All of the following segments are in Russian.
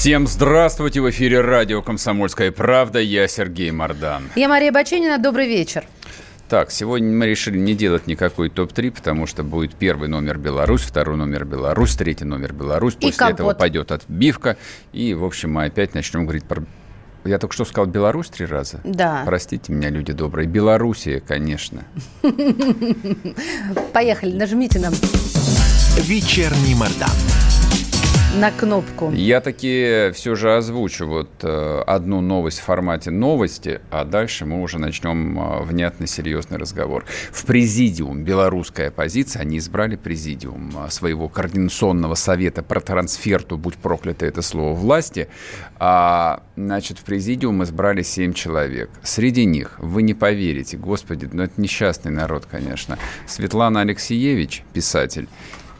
Всем здравствуйте! В эфире радио «Комсомольская правда». Я Сергей Мордан. Я Мария Баченина. Добрый вечер. Так, сегодня мы решили не делать никакой топ-3, потому что будет первый номер Беларусь, второй номер Беларусь, третий номер Беларусь. После компот. этого пойдет отбивка. И, в общем, мы опять начнем говорить про... Я только что сказал Беларусь три раза. Да. Простите меня, люди добрые. Белоруссия, конечно. Поехали, нажмите нам Вечерний Мордан. На кнопку. Я таки все же озвучу вот э, одну новость в формате новости, а дальше мы уже начнем э, внятный, серьезный разговор. В президиум белорусская оппозиция, они избрали президиум э, своего координационного совета про трансферту, будь проклято это слово, власти. А, значит, в президиум избрали семь человек. Среди них, вы не поверите, господи, ну это несчастный народ, конечно, Светлана Алексеевич, писатель,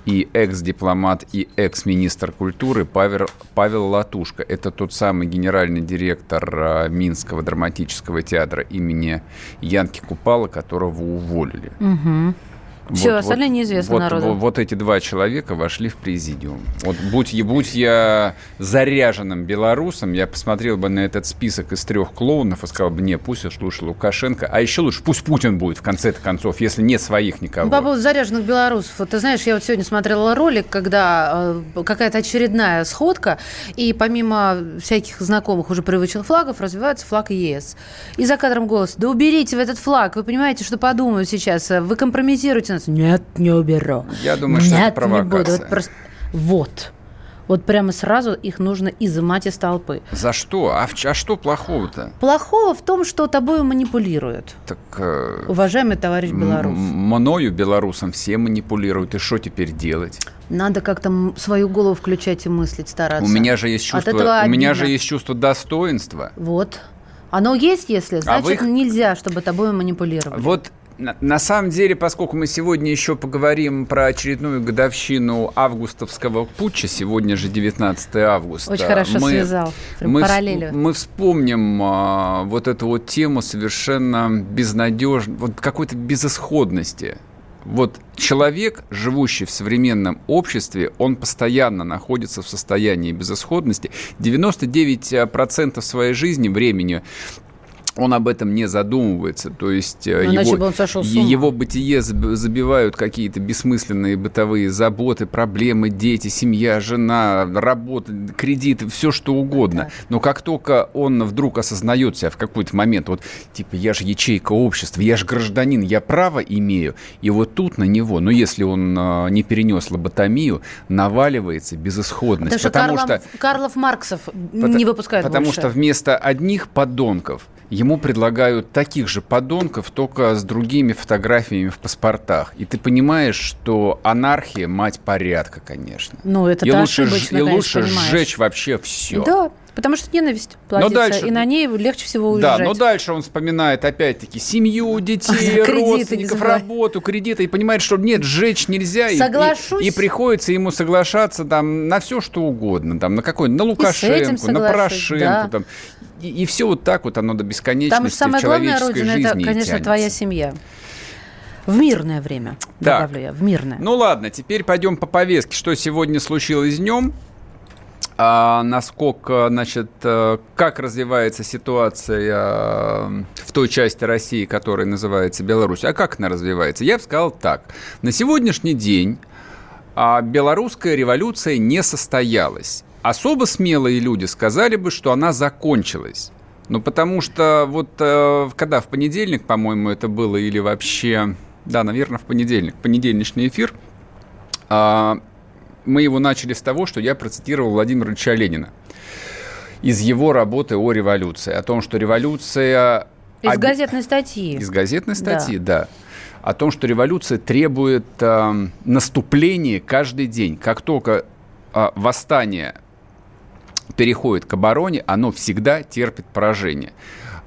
и экс-дипломат и экс-министр культуры Павел, Павел Латушко. Это тот самый генеральный директор а, Минского драматического театра имени Янки Купала, которого уволили. Всё, остальное неизвестно вот, народу. Вот, вот эти два человека вошли в президиум. Вот будь, будь я заряженным белорусом, я посмотрел бы на этот список из трех клоунов и сказал бы, не, пусть уж лучше Лукашенко, а еще лучше пусть Путин будет в конце концов, если нет своих никого. Ну, По поводу заряженных белорусов. Вот Ты знаешь, я вот сегодня смотрела ролик, когда э, какая-то очередная сходка, и помимо всяких знакомых уже привычных флагов развивается флаг ЕС. И за кадром голос, да уберите в этот флаг, вы понимаете, что подумают сейчас, вы компрометируете нас. Нет, не уберу. Я думаю, что это Нет, не буду. провокация. Вот, просто- вот. Вот прямо сразу их нужно изымать из толпы. За что? А, в а что плохого-то? Плохого в том, что тобой манипулируют. Так э, Уважаемый товарищ белорус. мною, белорусом, все манипулируют. И что теперь делать? Надо как-то свою голову включать и мыслить, стараться. У меня же есть чувство, у меня же есть чувство достоинства. Вот. Оно есть, если, А вы значит, их- нельзя, чтобы тобой манипулировали. Вот на, самом деле, поскольку мы сегодня еще поговорим про очередную годовщину августовского путча, сегодня же 19 августа. Очень хорошо связал. Прям мы, параллелью. вс- мы вспомним а, вот эту вот тему совершенно безнадежной, вот какой-то безысходности. Вот человек, живущий в современном обществе, он постоянно находится в состоянии безысходности. 99% своей жизни, времени он об этом не задумывается. То есть э, Ну, его, бы он сошел с ума. его бытие заб- забивают какие-то бессмысленные бытовые заботы, проблемы, дети, семья, жена, работа, кредиты, все что угодно. Так. Но как только он вдруг осознает себя в какой-то момент, вот типа я же ячейка общества, я же гражданин, я право имею, и вот тут на него, ну если он э, не перенес лоботомию, наваливается безысходность. Потому что, Карлов, Карлов Марксов Пото- не выпускают Потому больше. что вместо одних подонков ему предлагают таких же подонков, только с другими фотографиями в паспортах. И ты понимаешь, что анархия – мать порядка, конечно. Ну, это и лучше, ж- ошибочно, и конечно, лучше понимаешь. сжечь вообще все. Да, потому что ненависть плодится, дальше- и на ней легче всего Да, уезжать. но дальше он вспоминает опять-таки семью, детей, родственников, работу, кредиты, и понимает, что нет, сжечь нельзя. и- и- Соглашусь. И, приходится ему соглашаться там на все, что угодно. Там, на какой на Лукашенко, на соглашусь, Порошенко. да. Там, и, все вот так вот оно до бесконечности самая в главная человеческой родина, жизни это, и конечно, тянется. твоя семья. В мирное время, Так. добавлю я, в мирное. Ну ладно, теперь пойдем по повестке. Что сегодня случилось днем? А, насколько, значит, э, как развивается ситуация э, в той части России, которая называется Беларусь, а как она развивается? Я бы сказал так. На сегодняшний день а, белорусская революция не состоялась. Особо смелые люди сказали бы, что она закончилась. Ну, потому что вот э, когда в понедельник, по-моему, это было, или вообще... Да, наверное, в понедельник. Понедельничный эфир. Мы его начали с того, что я процитировал Владимира Ильича Ленина из его работы о революции. О том, что революция... Из об- газетной статьи. Из газетной статьи, да. О том, что революция требует э, наступления каждый день. Как только э, восстание переходит к обороне, оно всегда терпит поражение.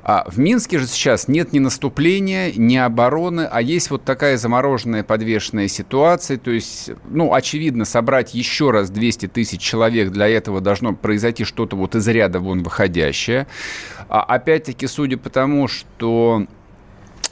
А в Минске же сейчас нет ни наступления, ни обороны, а есть вот такая замороженная подвешенная ситуация. То есть, ну, очевидно, собрать еще раз 200 тысяч человек для этого должно произойти что-то вот из ряда вон выходящее. А опять-таки, судя по тому, что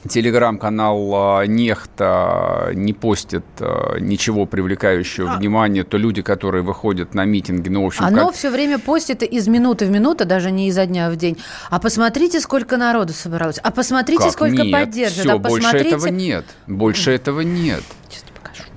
телеграм-канал а, Нехта не постит а, ничего привлекающего а. внимания, то люди, которые выходят на митинги, ну, в общем... Оно как... все время постит из минуты в минуту, даже не изо дня в день. А посмотрите, сколько народу собралось. А посмотрите, как? сколько нет, поддержит. Все, а больше посмотрите... этого нет. Больше этого нет.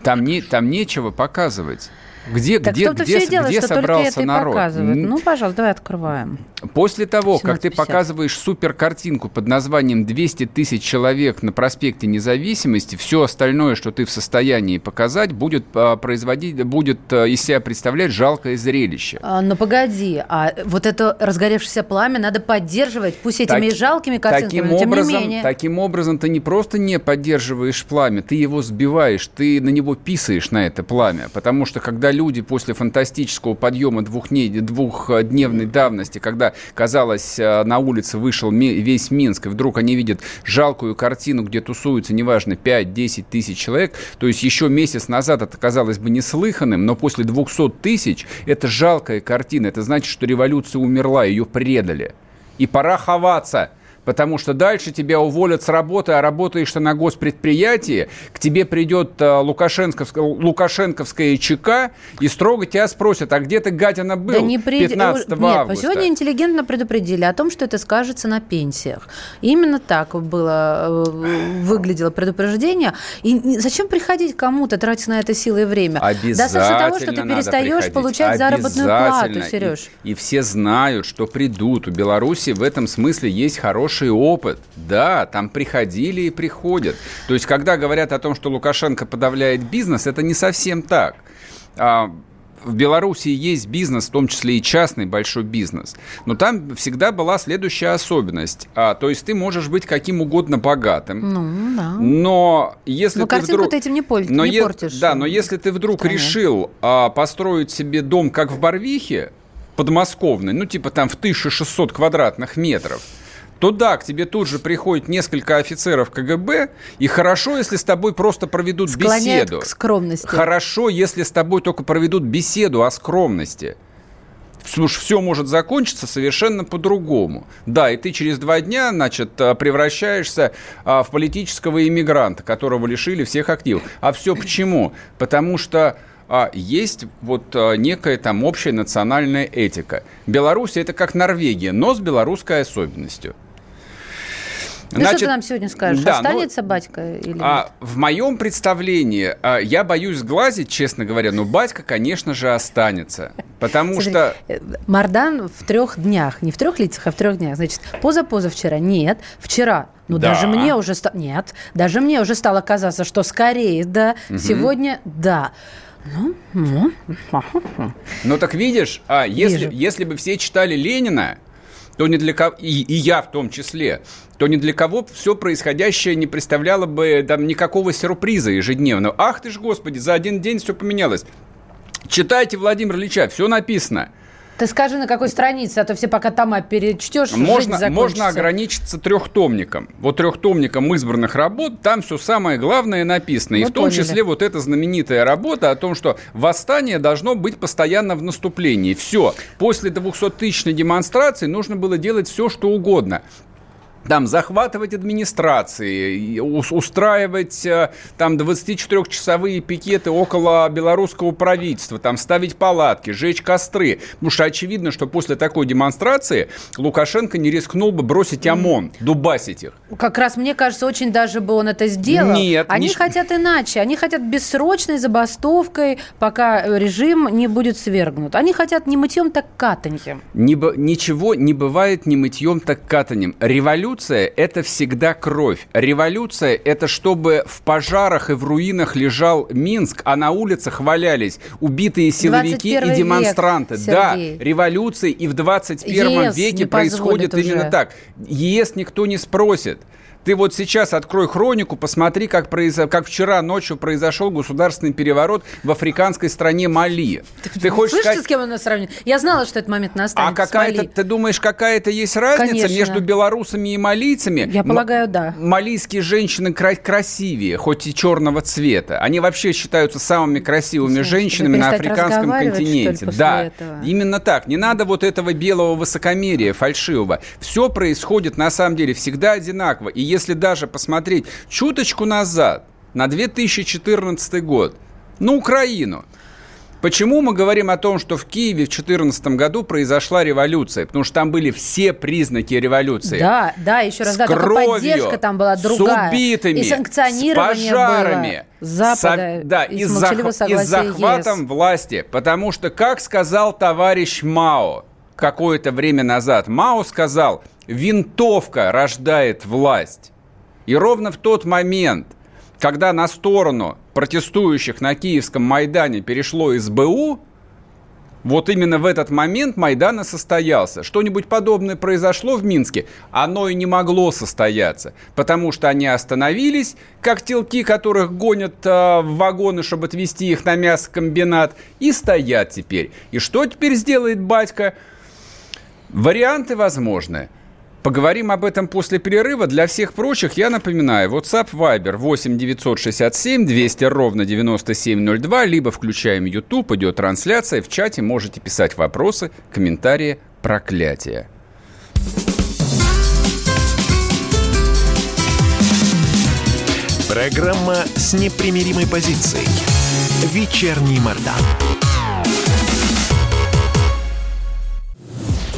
Там, не, там нечего показывать. Где, так где, где, все дело, где что собрался только народ? Показывают. Ну, пожалуйста, давай открываем. После того, 17.50. как ты показываешь супер картинку под названием 200 тысяч человек на проспекте Независимости, все остальное, что ты в состоянии показать, будет а, производить, будет а, из себя представлять жалкое зрелище. А, но погоди, а вот это разгоревшееся пламя надо поддерживать, пусть этими так, жалкими картинками, таким но тем образом, не менее. Таким образом, ты не просто не поддерживаешь пламя, ты его сбиваешь, ты на него писаешь на это пламя, потому что когда люди после фантастического подъема двухдневной давности, когда, казалось, э, на улице вышел весь Минск, и вдруг они видят жалкую картину, где тусуются, неважно, 5-10 тысяч человек, то есть еще месяц назад это казалось бы неслыханным, но после 200 тысяч это жалкая картина, это значит, что революция умерла, ее предали. И пора ховаться – потому что дальше тебя уволят с работы, а работаешь ты на госпредприятии, к тебе придет э, Лукашенковская, Лукашенковская ЧК и строго тебя спросят, а где ты, гадина, был да не при... 15 Нет, августа? сегодня интеллигентно предупредили о том, что это скажется на пенсиях. Именно так было, э, выглядело предупреждение. И зачем приходить кому-то, тратить на это силы и время? Достаточно того, что ты перестаешь получать заработную плату, Сереж. И, и все знают, что придут. У Беларуси в этом смысле есть хороший хороший опыт. Да, там приходили и приходят. То есть, когда говорят о том, что Лукашенко подавляет бизнес, это не совсем так. А, в Беларуси есть бизнес, в том числе и частный большой бизнес. Но там всегда была следующая особенность. А, то есть ты можешь быть каким угодно богатым. Ну, да. Но если но ты вдруг... ты этим не, пол... но не е... портишь. Да, но если ты вдруг решил а, построить себе дом, как в Барвихе, подмосковный, ну типа там в 1600 квадратных метров, то да, к тебе тут же приходит несколько офицеров КГБ, и хорошо, если с тобой просто проведут Склоняют беседу. к скромности. Хорошо, если с тобой только проведут беседу о скромности. Слушай, все может закончиться совершенно по-другому. Да, и ты через два дня, значит, а, превращаешься а, в политического иммигранта, которого лишили всех активов. А все почему? Потому что а, есть вот а, некая там общая национальная этика. Беларусь это как Норвегия, но с белорусской особенностью. Ну, Значит, что ты нам сегодня скажешь? Да, Останется ну, батька или а, В моем представлении, а, я боюсь сглазить, честно говоря, но батька, конечно же, останется. Потому Смотри, что... Э, Мардан в трех днях, не в трех лицах, а в трех днях. Значит, поза-позавчера нет, вчера ну, да. даже мне уже... Нет, даже мне уже стало казаться, что скорее, да, угу. сегодня, да. Ну, ну, ну так видишь, а если, если бы все читали Ленина, то ни для кого, и, и я в том числе, то ни для кого все происходящее не представляло бы там никакого сюрприза ежедневного. Ах ты ж, господи, за один день все поменялось. Читайте Владимир Ильича, все написано. Ты скажи, на какой странице, а то все пока тома перечтешь, можно, можно ограничиться трехтомником. Вот трехтомником избранных работ, там все самое главное написано. Мы и в том поняли. числе вот эта знаменитая работа о том, что восстание должно быть постоянно в наступлении. Все. После 200-тысячной демонстрации нужно было делать все, что угодно там захватывать администрации, устраивать э, там 24-часовые пикеты около белорусского правительства, там ставить палатки, жечь костры. Потому что очевидно, что после такой демонстрации Лукашенко не рискнул бы бросить ОМОН, дубасить их. Как раз мне кажется, очень даже бы он это сделал. Нет. Они не... хотят иначе. Они хотят бессрочной забастовкой, пока режим не будет свергнут. Они хотят не мытьем, так катаньем. Не, ничего не бывает не мытьем, так катаньем. Революция Революция – это всегда кровь. Революция – это чтобы в пожарах и в руинах лежал Минск, а на улицах валялись убитые силовики и демонстранты. Век, да, революции и в 21 ЕС веке происходит именно так. ЕС никто не спросит. Ты вот сейчас открой хронику, посмотри, как, произ... как вчера ночью произошел государственный переворот в африканской стране Мали. Ты, ты хочешь Слышите, сказать... с кем он нас сравнивает? Я знала, что этот момент настанет. А какая-то, ты думаешь, какая-то есть разница Конечно. между белорусами и малийцами? Я полагаю, да. Малийские женщины кра- красивее, хоть и черного цвета. Они вообще считаются самыми красивыми Слушайте, женщинами на африканском континенте. Да, этого? именно так. Не надо вот этого белого высокомерия фальшивого. Все происходит на самом деле всегда одинаково. И если даже посмотреть чуточку назад, на 2014 год, на Украину, Почему мы говорим о том, что в Киеве в 2014 году произошла революция? Потому что там были все признаки революции. Да, да, еще раз, с да, кровью, поддержка там была другая. С убитыми, и санкционирование с пожарами. Было. Запада, со, да, и, и, зах, и захватом ЕС. власти. Потому что, как сказал товарищ Мао какое-то время назад, Мао сказал, винтовка рождает власть. И ровно в тот момент, когда на сторону протестующих на Киевском Майдане перешло СБУ, вот именно в этот момент Майдан и состоялся. Что-нибудь подобное произошло в Минске? Оно и не могло состояться, потому что они остановились, как телки, которых гонят э, в вагоны, чтобы отвезти их на мясокомбинат, и стоят теперь. И что теперь сделает батька? Варианты возможны. Поговорим об этом после перерыва. Для всех прочих я напоминаю, WhatsApp Viber 8 967 200 ровно 9702, либо включаем YouTube, идет трансляция, в чате можете писать вопросы, комментарии, проклятия. Программа с непримиримой позицией. Вечерний Мордан.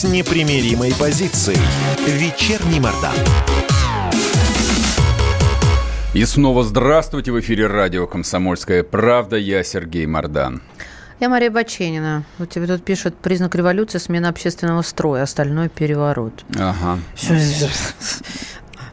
с непримиримой позицией. Вечерний Мордан. И снова здравствуйте. В эфире радио «Комсомольская правда». Я Сергей Мордан. Я Мария Баченина. Вот тебе тут пишут признак революции, смена общественного строя, остальное переворот. Ага.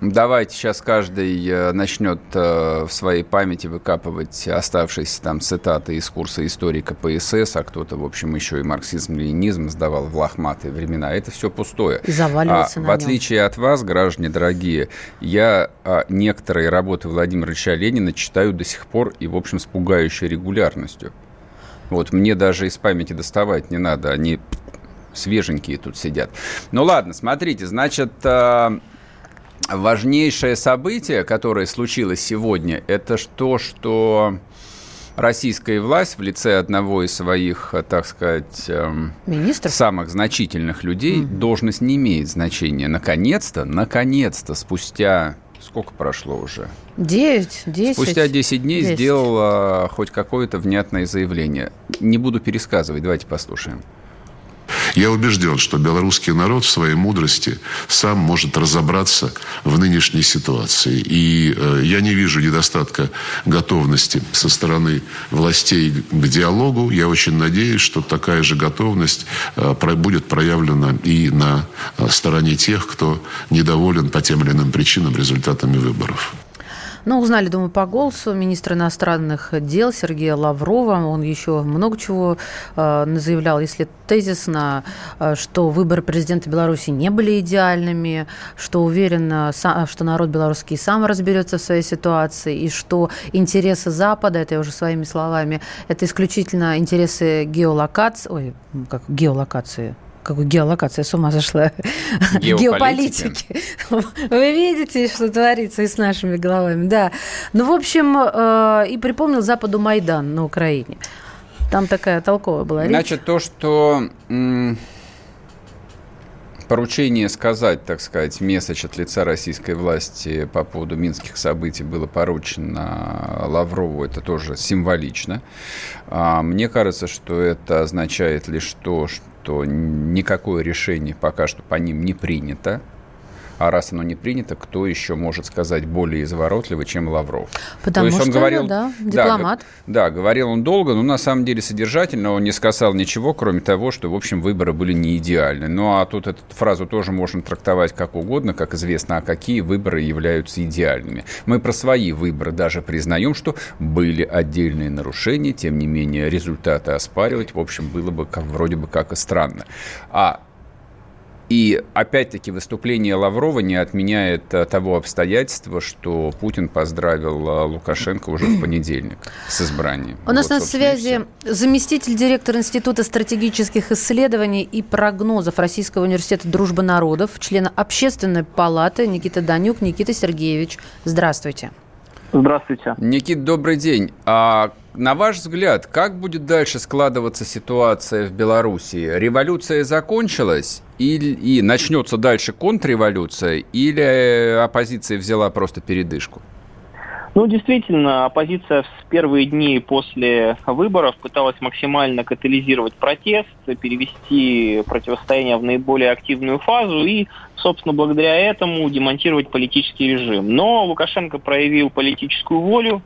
Давайте сейчас каждый э, начнет э, в своей памяти выкапывать оставшиеся там цитаты из курса историка ПСС, а кто-то, в общем, еще и марксизм-ленинизм сдавал в лохматые времена. Это все пустое. И заваливается а, В отличие от вас, граждане дорогие, я а, некоторые работы Владимира Ильича Ленина читаю до сих пор и, в общем, с пугающей регулярностью. Вот мне даже из памяти доставать не надо, они свеженькие тут сидят. Ну ладно, смотрите, значит, а, важнейшее событие, которое случилось сегодня, это то, что российская власть в лице одного из своих, так сказать, эм, Министров? самых значительных людей, mm-hmm. должность не имеет значения. Наконец-то, наконец-то, спустя сколько прошло уже? Девять, десять. Спустя 10 дней 10. сделала хоть какое-то внятное заявление. Не буду пересказывать, давайте послушаем. Я убежден, что белорусский народ в своей мудрости сам может разобраться в нынешней ситуации. И э, я не вижу недостатка готовности со стороны властей к диалогу. Я очень надеюсь, что такая же готовность э, будет проявлена и на э, стороне тех, кто недоволен по тем или иным причинам результатами выборов. Ну, узнали, думаю, по голосу министра иностранных дел Сергея Лаврова. Он еще много чего э, заявлял, если тезисно, э, что выборы президента Беларуси не были идеальными, что уверен, что народ белорусский сам разберется в своей ситуации, и что интересы Запада, это я уже своими словами, это исключительно интересы геолокации, ой, как геолокации, какой геолокация, с ума зашла. Геополитики. Вы видите, что творится и с нашими головами, да. Ну, в общем, э, и припомнил Западу Майдан на Украине. Там такая толковая была речь. Значит, то, что поручение сказать, так сказать, месседж от лица российской власти по поводу минских событий было поручено Лаврову, это тоже символично. А, мне кажется, что это означает лишь то, что никакое решение пока что по ним не принято. А раз оно не принято, кто еще может сказать более изворотливо, чем Лавров? Потому что, он говорил, да, дипломат. Да, да, говорил он долго, но на самом деле содержательно он не сказал ничего, кроме того, что, в общем, выборы были не идеальны. Ну, а тут эту фразу тоже можно трактовать как угодно, как известно, а какие выборы являются идеальными. Мы про свои выборы даже признаем, что были отдельные нарушения, тем не менее результаты оспаривать, в общем, было бы как, вроде бы как и странно. А и опять-таки выступление Лаврова не отменяет э, того обстоятельства, что Путин поздравил э, Лукашенко уже в понедельник с избранием. У нас вот, на связи заместитель директора Института стратегических исследований и прогнозов Российского университета дружбы народов, член Общественной палаты Никита Данюк. Никита Сергеевич, здравствуйте. Здравствуйте. Никит, добрый день. А на ваш взгляд, как будет дальше складываться ситуация в Беларуси? Революция закончилась или, и начнется дальше контрреволюция, или оппозиция взяла просто передышку? Ну, действительно, оппозиция в первые дни после выборов пыталась максимально катализировать протест, перевести противостояние в наиболее активную фазу и, собственно, благодаря этому демонтировать политический режим. Но Лукашенко проявил политическую волю,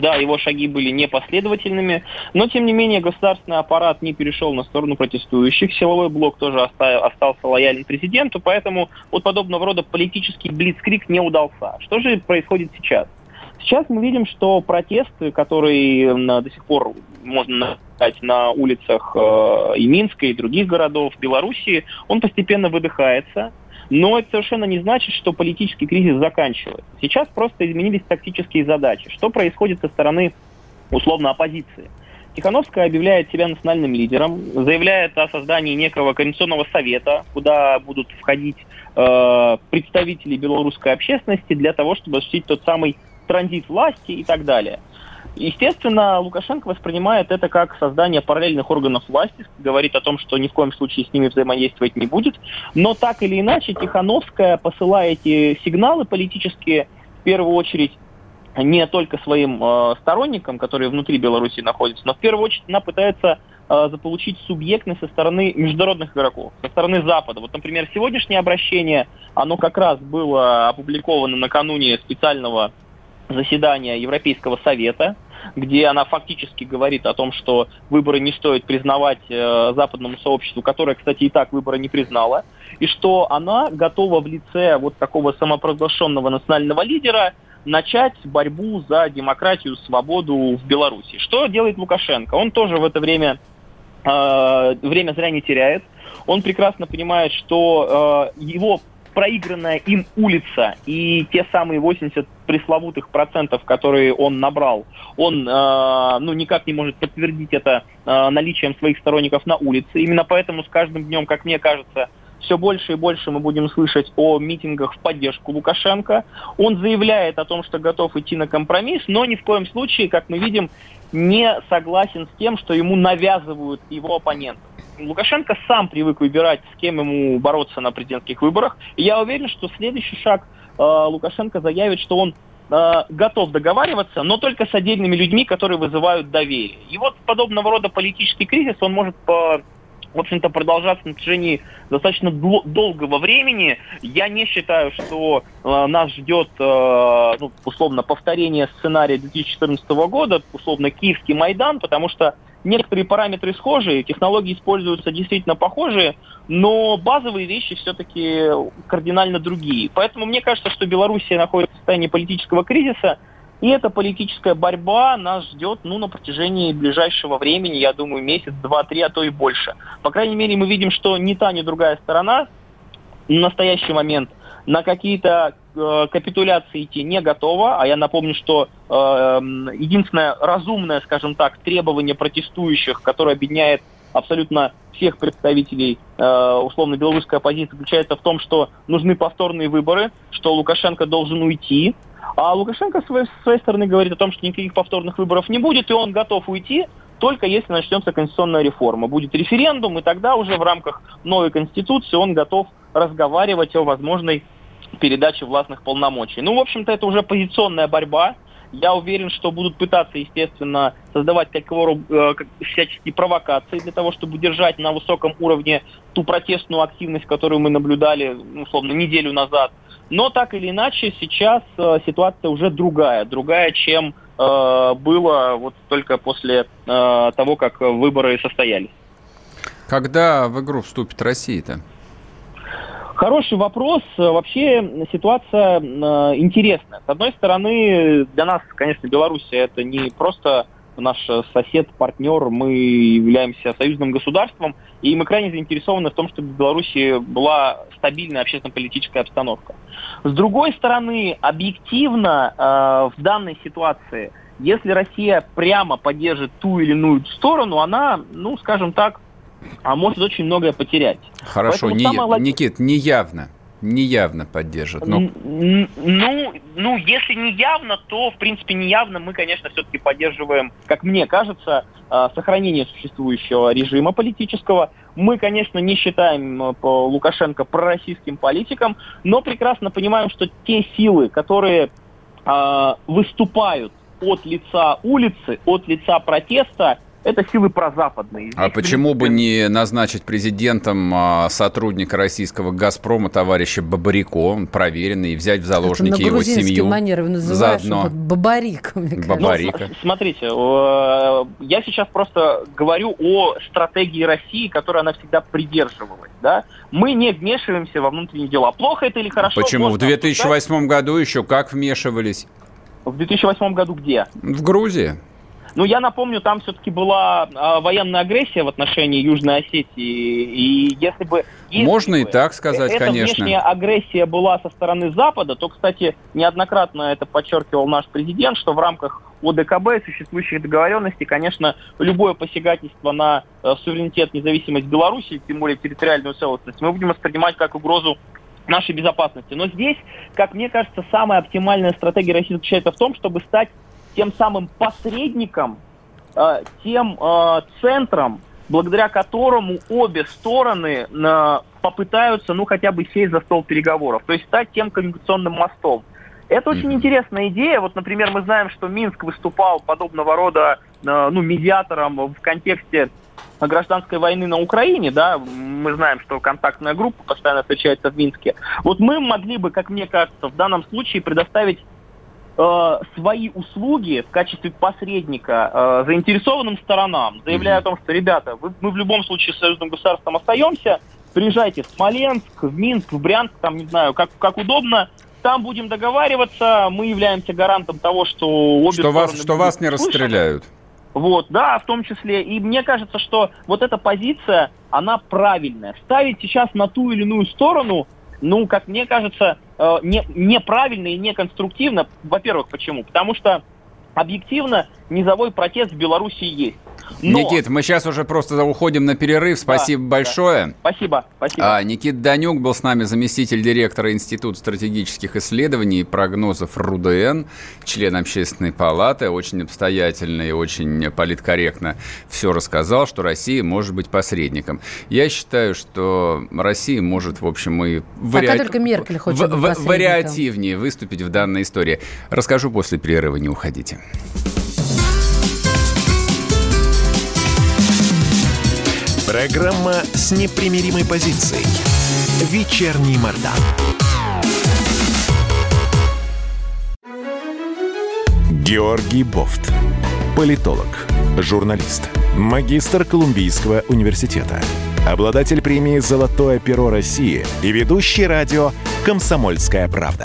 да, его шаги были непоследовательными, но тем не менее государственный аппарат не перешел на сторону протестующих, силовой блок тоже оставил, остался лоялен президенту, поэтому вот подобного рода политический блицкрик не удался. Что же происходит сейчас? Сейчас мы видим, что протесты, которые до сих пор можно наблюдать на улицах э, и Минска, и других городов Белоруссии, он постепенно выдыхается. Но это совершенно не значит, что политический кризис заканчивается. Сейчас просто изменились тактические задачи. Что происходит со стороны, условно, оппозиции? Тихановская объявляет себя национальным лидером, заявляет о создании некого координационного совета, куда будут входить э, представители белорусской общественности для того, чтобы осуществить тот самый транзит власти и так далее. Естественно, Лукашенко воспринимает это как создание параллельных органов власти, говорит о том, что ни в коем случае с ними взаимодействовать не будет. Но так или иначе, Тихановская, посылая эти сигналы политические, в первую очередь, не только своим э, сторонникам, которые внутри Беларуси находятся, но в первую очередь она пытается э, заполучить субъектность со стороны международных игроков, со стороны Запада. Вот, например, сегодняшнее обращение, оно как раз было опубликовано накануне специального заседания Европейского совета, где она фактически говорит о том, что выборы не стоит признавать э, западному сообществу, которое, кстати, и так выборы не признало, и что она готова в лице вот такого самопровозглашенного национального лидера начать борьбу за демократию, свободу в Беларуси. Что делает Лукашенко? Он тоже в это время э, время зря не теряет. Он прекрасно понимает, что э, его проигранная им улица и те самые 80 пресловутых процентов, которые он набрал, он э, ну, никак не может подтвердить это э, наличием своих сторонников на улице. Именно поэтому с каждым днем, как мне кажется, все больше и больше мы будем слышать о митингах в поддержку Лукашенко. Он заявляет о том, что готов идти на компромисс, но ни в коем случае, как мы видим, не согласен с тем, что ему навязывают его оппоненты. Лукашенко сам привык выбирать, с кем ему бороться на президентских выборах. И я уверен, что следующий шаг Лукашенко заявит, что он э, готов договариваться, но только с отдельными людьми, которые вызывают доверие. И вот подобного рода политический кризис, он может по в общем-то, продолжаться на протяжении достаточно долгого времени. Я не считаю, что э, нас ждет, э, ну, условно, повторение сценария 2014 года, условно, Киевский Майдан, потому что некоторые параметры схожие, технологии используются действительно похожие, но базовые вещи все-таки кардинально другие. Поэтому мне кажется, что Белоруссия находится в состоянии политического кризиса, и эта политическая борьба нас ждет ну, на протяжении ближайшего времени, я думаю, месяц, два, три, а то и больше. По крайней мере, мы видим, что ни та, ни другая сторона в настоящий момент на какие-то э, капитуляции идти не готова. А я напомню, что э, единственное разумное, скажем так, требование протестующих, которое объединяет абсолютно всех представителей э, условно белорусской оппозиции, заключается в том, что нужны повторные выборы, что Лукашенко должен уйти, а Лукашенко с с своей стороны говорит о том, что никаких повторных выборов не будет, и он готов уйти, только если начнется конституционная реформа. Будет референдум, и тогда уже в рамках новой конституции он готов разговаривать о возможной передаче властных полномочий. Ну, в общем-то, это уже позиционная борьба. Я уверен, что будут пытаться, естественно, создавать какого э, всяческие провокации для того, чтобы держать на высоком уровне ту протестную активность, которую мы наблюдали, условно, неделю назад – Но так или иначе, сейчас э, ситуация уже другая. Другая, чем э, было вот только после э, того, как выборы состоялись. Когда в игру вступит Россия-то? Хороший вопрос. Вообще ситуация э, интересная. С одной стороны, для нас, конечно, Белоруссия это не просто наш сосед, партнер, мы являемся союзным государством, и мы крайне заинтересованы в том, чтобы в Беларуси была стабильная общественно-политическая обстановка. С другой стороны, объективно э, в данной ситуации, если Россия прямо поддержит ту или иную сторону, она, ну, скажем так, а может очень многое потерять. Хорошо, не, самое... Никит, неявно неявно поддержит. Но... Ну, ну, если не явно, то, в принципе, неявно мы, конечно, все-таки поддерживаем, как мне кажется, а, сохранение существующего режима политического. Мы, конечно, не считаем э, Лукашенко пророссийским политиком, но прекрасно понимаем, что те силы, которые э, выступают от лица улицы, от лица протеста, это силы прозападные. а почему бы не назначить президентом а, сотрудника российского «Газпрома» товарища Бабарико, он проверенный, и взять в заложники его семью? манер называешь заодно. Бабарик, Бабарика. Ну, смотрите, я сейчас просто говорю о стратегии России, которой она всегда придерживалась. Да? Мы не вмешиваемся во внутренние дела. Плохо это или хорошо? Почему? В 2008 обсуждать? году еще как вмешивались? В 2008 году где? В Грузии. Ну, я напомню, там все-таки была э, военная агрессия в отношении Южной Осетии, и если бы... Если Можно бы и так сказать, эта конечно. внешняя агрессия была со стороны Запада, то, кстати, неоднократно это подчеркивал наш президент, что в рамках ОДКБ, существующих договоренностей, конечно, любое посягательство на э, суверенитет, независимость Беларуси, тем более территориальную целостность, мы будем воспринимать как угрозу нашей безопасности. Но здесь, как мне кажется, самая оптимальная стратегия России заключается в том, чтобы стать тем самым посредником, э, тем э, центром, благодаря которому обе стороны э, попытаются, ну, хотя бы сесть за стол переговоров, то есть стать тем коммуникационным мостом. Это очень интересная идея. Вот, например, мы знаем, что Минск выступал подобного рода ну, медиатором в контексте гражданской войны на Украине, да, мы знаем, что контактная группа постоянно встречается в Минске. Вот мы могли бы, как мне кажется, в данном случае предоставить свои услуги в качестве посредника э, заинтересованным сторонам, заявляя mm-hmm. о том, что, ребята, вы, мы в любом случае с союзным государством остаемся, приезжайте в Смоленск, в Минск, в Брянск, там, не знаю, как, как удобно, там будем договариваться, мы являемся гарантом того, что обе что вас, Что вас не расстреляют. Вот, да, в том числе. И мне кажется, что вот эта позиция, она правильная. Ставить сейчас на ту или иную сторону, ну, как мне кажется, э, не, неправильно и неконструктивно. Во-первых, почему? Потому что объективно низовой протест в Беларуси есть. Но... Никит, мы сейчас уже просто уходим на перерыв. Спасибо да, большое. Да. Спасибо, спасибо. А, Никит Данюк был с нами заместитель директора Института стратегических исследований и прогнозов РУДН, член Общественной палаты, очень обстоятельно и очень политкорректно все рассказал, что Россия может быть посредником. Я считаю, что Россия может, в общем, и вари... только Меркель хочет в- в- вариативнее выступить в данной истории. Расскажу после перерыва, не уходите. Программа с непримиримой позицией. Вечерний Мордан. Георгий Бофт. Политолог, журналист, магистр Колумбийского университета, обладатель премии «Золотое перо России» и ведущий радио «Комсомольская правда».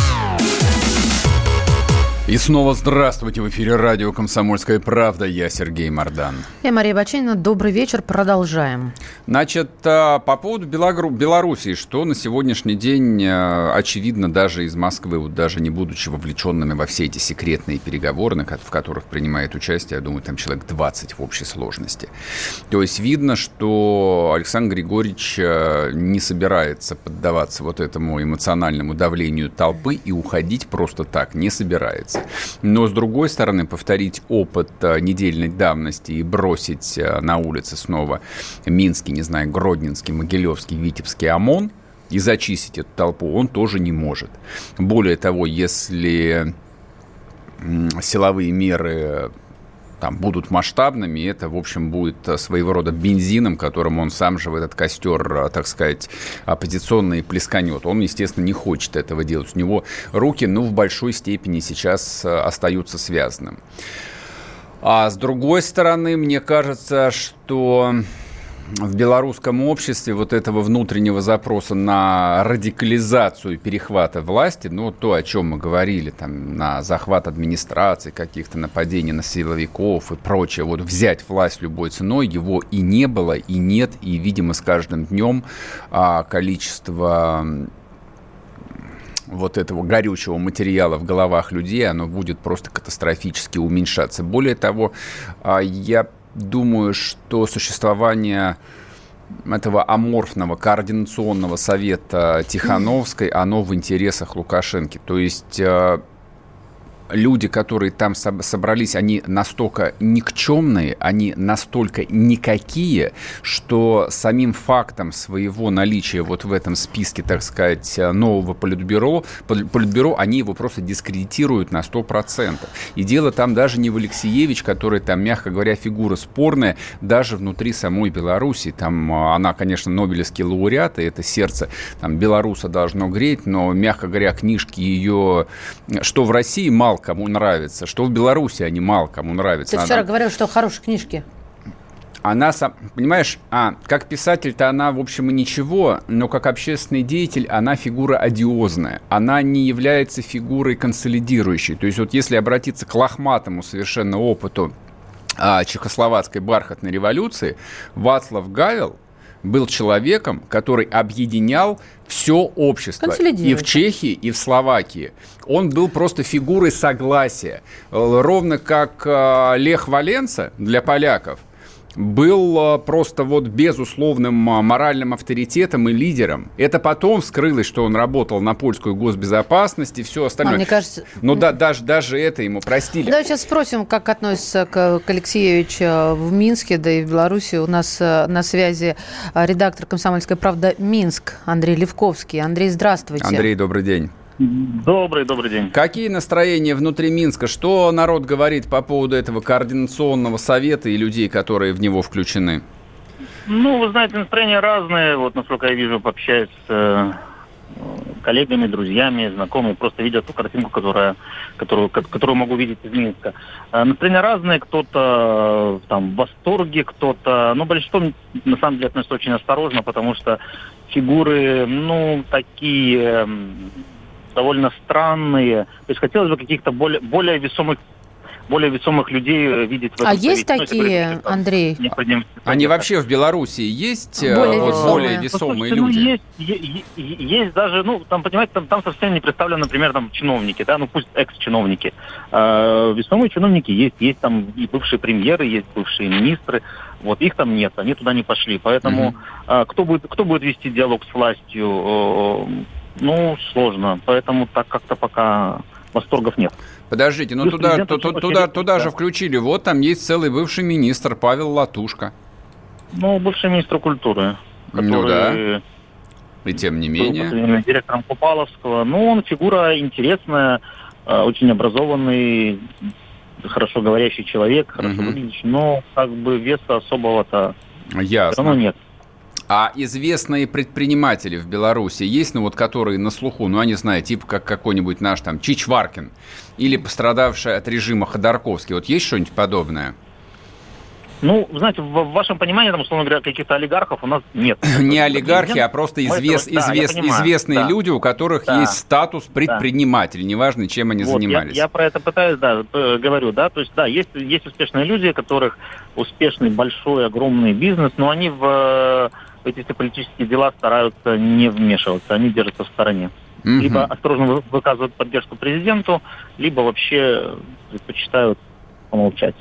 И снова здравствуйте. В эфире радио «Комсомольская правда». Я Сергей Мордан. Я Мария Баченина. Добрый вечер. Продолжаем. Значит, а, по поводу Белогру... Белоруссии, что на сегодняшний день а, очевидно даже из Москвы, вот даже не будучи вовлеченными во все эти секретные переговоры, в которых принимает участие, я думаю, там человек 20 в общей сложности. То есть видно, что Александр Григорьевич а, не собирается поддаваться вот этому эмоциональному давлению толпы и уходить просто так не собирается высказаться. Но, с другой стороны, повторить опыт э, недельной давности и бросить э, на улице снова Минский, не знаю, Гродненский, Могилевский, Витебский ОМОН и зачистить эту толпу он тоже не может. Более того, если силовые меры там будут масштабными, это, в общем, будет э, своего рода бензином, которым он сам же в этот костер, э, так сказать, оппозиционный плесканет. Он, естественно, не хочет этого делать. У него руки, ну, в большой степени сейчас э, остаются связанным. А с другой стороны, мне кажется, что в белорусском обществе вот этого внутреннего запроса на радикализацию перехвата власти, ну, то, о чем мы говорили, там, на захват администрации, каких-то нападений на силовиков и прочее, вот взять власть любой ценой, его и не было, и нет, и, видимо, с каждым днем а, количество вот этого горючего материала в головах людей, оно будет просто катастрофически уменьшаться. Более того, а, я думаю, что существование этого аморфного координационного совета Тихановской, оно в интересах Лукашенко. То есть э, люди, которые там собрались, они настолько никчемные, они настолько никакие, что самим фактом своего наличия вот в этом списке, так сказать, нового политбюро, политбюро они его просто дискредитируют на 100%. И дело там даже не в Алексеевич, который там, мягко говоря, фигура спорная, даже внутри самой Беларуси. Там а, она, конечно, Нобелевский лауреат, и это сердце там белоруса должно греть, но, мягко говоря, книжки ее, что в России мало кому нравится, что в Беларуси они мало кому нравятся. Ты вчера говорил, что хорошие книжки. Она, понимаешь, а, как писатель-то она, в общем, и ничего, но как общественный деятель она фигура одиозная. Она не является фигурой консолидирующей. То есть вот если обратиться к лохматому совершенно опыту а, чехословацкой бархатной революции, Вацлав Гавел – был человеком, который объединял все общество. И в Чехии, и в Словакии. Он был просто фигурой согласия. Ровно как э, Лех Валенца для поляков – был э, просто вот безусловным э, моральным авторитетом и лидером. Это потом вскрылось, что он работал на польскую госбезопасность и все остальное. А, мне кажется... Но да, даже, даже это ему простили. Давай сейчас спросим, как относится к, к Алексеевичу э, в Минске, да и в Беларуси. У нас на связи редактор «Комсомольской правды» Минск Андрей Левковский. Андрей, здравствуйте. Андрей, добрый день. Добрый, добрый день. Какие настроения внутри Минска? Что народ говорит по поводу этого координационного совета и людей, которые в него включены? Ну, вы знаете, настроения разные. Вот, насколько я вижу, пообщаюсь с э, коллегами, друзьями, знакомыми, просто видят ту картинку, которая, которую, которую могу видеть из Минска. Э, настроения разные, кто-то э, там в восторге, кто-то... Ну, большинство, на самом деле, относится очень осторожно, потому что фигуры, ну, такие довольно странные. То есть хотелось бы каких-то более, более весомых более весомых людей э, видеть в этом А есть совете. такие, ну, Андрей? Они вообще в Беларуси есть э, более, вот, весомые. более весомые ну, люди? Ну, есть, есть, есть даже, ну, там, понимаете, там, там совсем не представлены, например, там чиновники, да, ну пусть экс-чиновники. Э, весомые чиновники есть, есть там и бывшие премьеры, есть бывшие министры. Вот их там нет, они туда не пошли. Поэтому mm-hmm. э, кто, будет, кто будет вести диалог с властью? Э, ну, сложно. Поэтому так как-то пока восторгов нет. Подождите, ну туда, туда, туда, туда же включили. Вот там есть целый бывший министр Павел Латушка. Ну, бывший министр культуры. Который ну да. И тем не менее. Директором Купаловского. Ну, он фигура интересная, э, очень образованный, хорошо говорящий человек, хорошо угу. выглядящий, но как бы веса особого-то Ясно. все равно нет. А известные предприниматели в Беларуси есть, ну вот которые на слуху, ну, я не знаю, типа как какой-нибудь наш там Чичваркин или пострадавший от режима Ходорковский. Вот есть что-нибудь подобное? Ну, знаете, в вашем понимании, там, условно говоря, каких-то олигархов у нас нет. Не олигархи, а просто извест, да, извест, известные да. люди, у которых да. есть статус предприниматель, да. неважно, чем они вот, занимались. Я, я про это пытаюсь, да, говорю, да, то есть, да, есть, есть успешные люди, у которых успешный большой, огромный бизнес, но они в эти все политические дела стараются не вмешиваться, они держатся в стороне. Угу. Либо осторожно выказывают поддержку президенту, либо вообще предпочитают помолчать.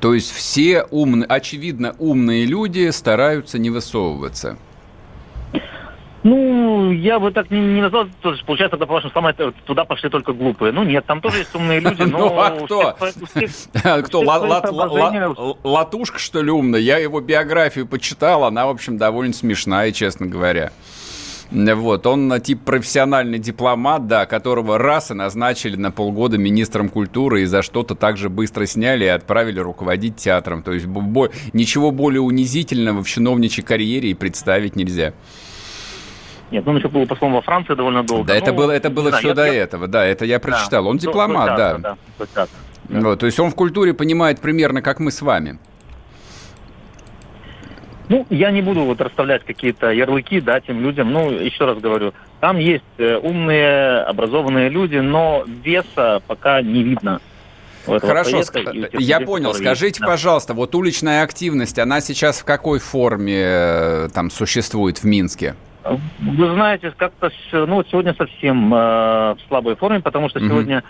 То есть все умные, очевидно, умные люди стараются не высовываться. Ну, я бы так не, не назвал, то есть, получается, тогда, по-вашему, самое, туда пошли только глупые. Ну, нет, там тоже есть умные люди, но... Ну, а кто? Кто, Латушка, что ли, умный? Я его биографию почитал, она, в общем, довольно смешная, честно говоря. Вот, он тип профессиональный дипломат, да, которого раз и назначили на полгода министром культуры и за что-то также быстро сняли и отправили руководить театром. То есть ничего более унизительного в чиновничьей карьере и представить нельзя. Нет, ну он еще был послом во Франции довольно долго. Да, ну, это было, это было все я, до я... этого, да, это я прочитал. Да, он дипломат, да. да. да, да. Вот, то есть он в культуре понимает примерно, как мы с вами. Ну, я не буду вот расставлять какие-то ярлыки, да, тем людям. Ну, еще раз говорю, там есть э, умные, образованные люди, но веса пока не видно. Хорошо, я понял. Скажите, есть, пожалуйста, вот уличная активность, она сейчас в какой форме э, там существует в Минске? Вы знаете, как-то ну, сегодня совсем э, в слабой форме, потому что mm-hmm. сегодня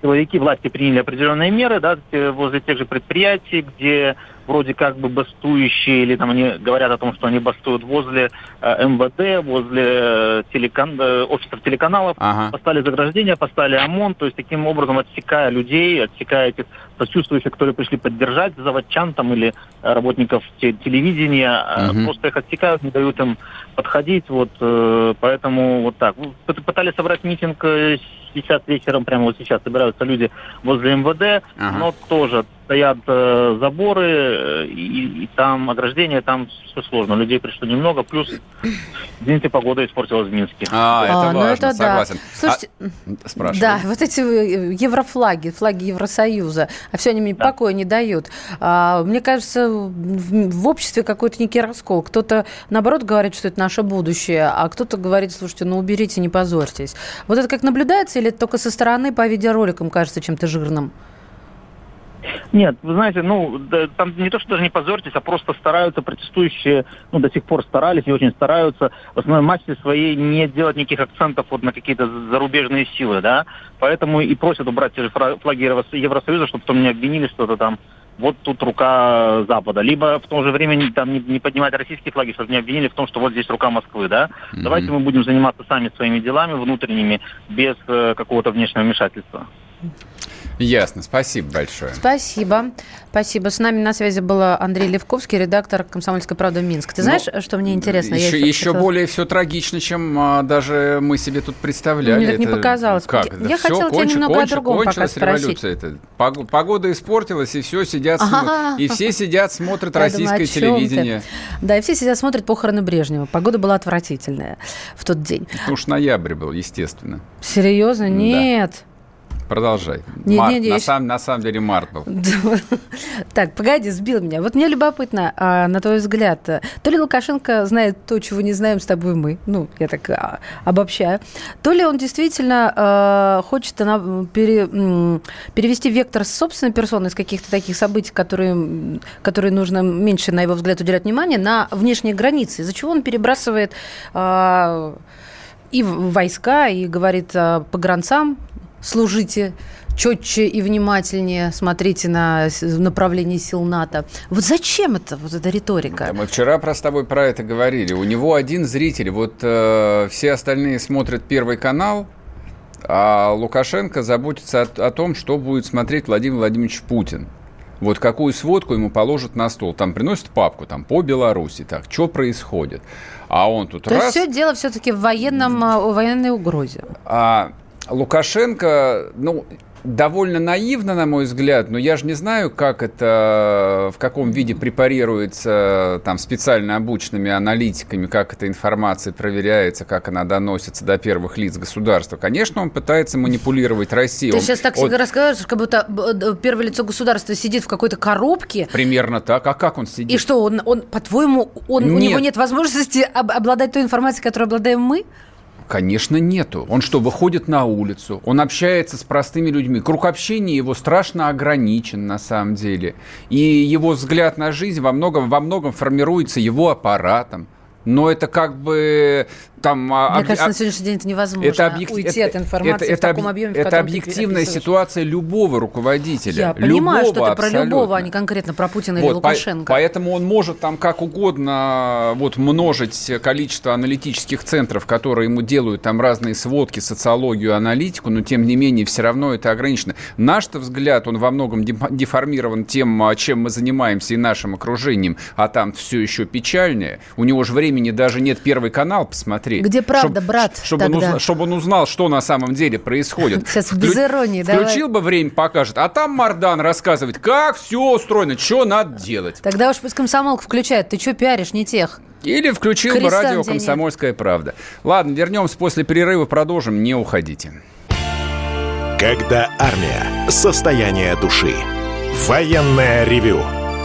силовики власти приняли определенные меры да, возле тех же предприятий, где вроде как бы бастующие, или там они говорят о том, что они бастуют возле э, МВД, возле э, телекан... Э, офисов телеканалов, ага. поставили заграждения, поставили ОМОН, то есть таким образом отсекая людей, отсекая этих сочувствующих, которые пришли поддержать заводчан там или э, работников телевидения, угу. просто их отсекают, не дают им подходить, вот, э, поэтому вот так. Пытались собрать митинг сейчас вечером, прямо вот сейчас собираются люди возле МВД, ага. но тоже стоят э, заборы, э, и, и там ограждение, там все сложно. Людей пришло немного, плюс, извините, погода испортилась в Минске. А, это а, ну важно, это согласен. Да. Слушайте, а. Да, вот эти э, еврофлаги, флаги Евросоюза, а все они мне да. покоя не дают. А, мне кажется, в, в обществе какой-то некий раскол. Кто-то, наоборот, говорит, что это наше будущее, а кто-то говорит, слушайте, ну уберите, не позорьтесь. Вот это как наблюдается или это только со стороны по видеороликам кажется чем-то жирным? Нет, вы знаете, ну, да, там не то, что даже не позорьтесь, а просто стараются протестующие, ну, до сих пор старались и очень стараются в основной массе своей не делать никаких акцентов вот на какие-то зарубежные силы, да, поэтому и просят убрать те же флаги Евросоюза, чтобы потом не обвинили что-то там, вот тут рука Запада. Либо в то же время там не, не поднимать российские флаги, чтобы не обвинили в том, что вот здесь рука Москвы, да. Mm-hmm. Давайте мы будем заниматься сами своими делами внутренними, без э, какого-то внешнего вмешательства. Ясно, спасибо большое. Спасибо. Спасибо. С нами на связи был Андрей Левковский, редактор «Комсомольской правды» Минск. Ты знаешь, ну, что мне интересно? Еще, еще, еще более все трагично, чем а, даже мы себе тут представляли. Мне так не показалось. Как? Я, я хотела тебя немного конч, о другом пока спросить. Это. Погода испортилась, и все сидят, ага. и все сидят, смотрят российское телевидение. Да, и все сидят, смотрят похороны Брежнева. Погода была отвратительная в тот день. Ну уж ноябрь был, естественно. Серьезно? Нет. Да. Продолжай. Не, март, не, не, на, сам, на самом деле март был. Так, погоди, сбил меня. Вот мне любопытно, а, на твой взгляд, то ли Лукашенко знает то, чего не знаем с тобой мы, ну, я так а, обобщаю, то ли он действительно а, хочет она, пере, перевести вектор с собственной персоны, с каких-то таких событий, которые, которые нужно меньше, на его взгляд, уделять внимание, на внешние границы, из-за чего он перебрасывает а, и войска, и говорит а, погранцам, служите четче и внимательнее смотрите на направление сил НАТО. Вот зачем это, вот эта риторика? Да, мы вчера про с тобой про это говорили. У него один зритель, вот э, все остальные смотрят Первый канал, а Лукашенко заботится о, о том, что будет смотреть Владимир Владимирович Путин. Вот какую сводку ему положат на стол. Там приносят папку там, по Беларуси, так, что происходит. А он тут То раз... есть все дело все-таки в военном, э, военной угрозе. А Лукашенко, ну, довольно наивно, на мой взгляд, но я же не знаю, как это, в каком виде препарируется там специально обученными аналитиками, как эта информация проверяется, как она доносится до первых лиц государства. Конечно, он пытается манипулировать Россией. Ты он, сейчас так он... рассказываешь, как будто э, первое лицо государства сидит в какой-то коробке. Примерно так. А как он сидит? И что, он, он по-твоему, он, у него нет возможности обладать той информацией, которой обладаем мы? Конечно, нету. Он что, выходит на улицу, он общается с простыми людьми. Круг общения его страшно ограничен на самом деле. И его взгляд на жизнь во многом, во многом формируется его аппаратом. Но это как бы там... А, Мне кажется, на сегодняшний день это невозможно это объектив... уйти это, от информации это, в таком объеме, в Это объективная ситуация любого руководителя. Я любого, понимаю, что это абсолютно. про любого, а не конкретно про Путина вот, или Лукашенко. По, поэтому он может там как угодно вот множить количество аналитических центров, которые ему делают там разные сводки, социологию, аналитику, но тем не менее все равно это ограничено. Наш-то взгляд, он во многом деформирован тем, а, чем мы занимаемся и нашим окружением, а там все еще печальнее. У него же времени даже нет первый канал посмотреть. Где правда, чтоб, брат? Чтобы он, узнал, чтобы он узнал, что на самом деле происходит. Сейчас Вклю... без иронии, Включил давай. бы время, покажет. А там Мардан рассказывает, как все устроено, что надо делать. Тогда уж пусть комсомолка включает. Ты что пиаришь, не тех? Или включил бы радио «Комсомольская нет. правда». Ладно, вернемся после перерыва, продолжим, не уходите. Когда армия. Состояние души. Военное ревю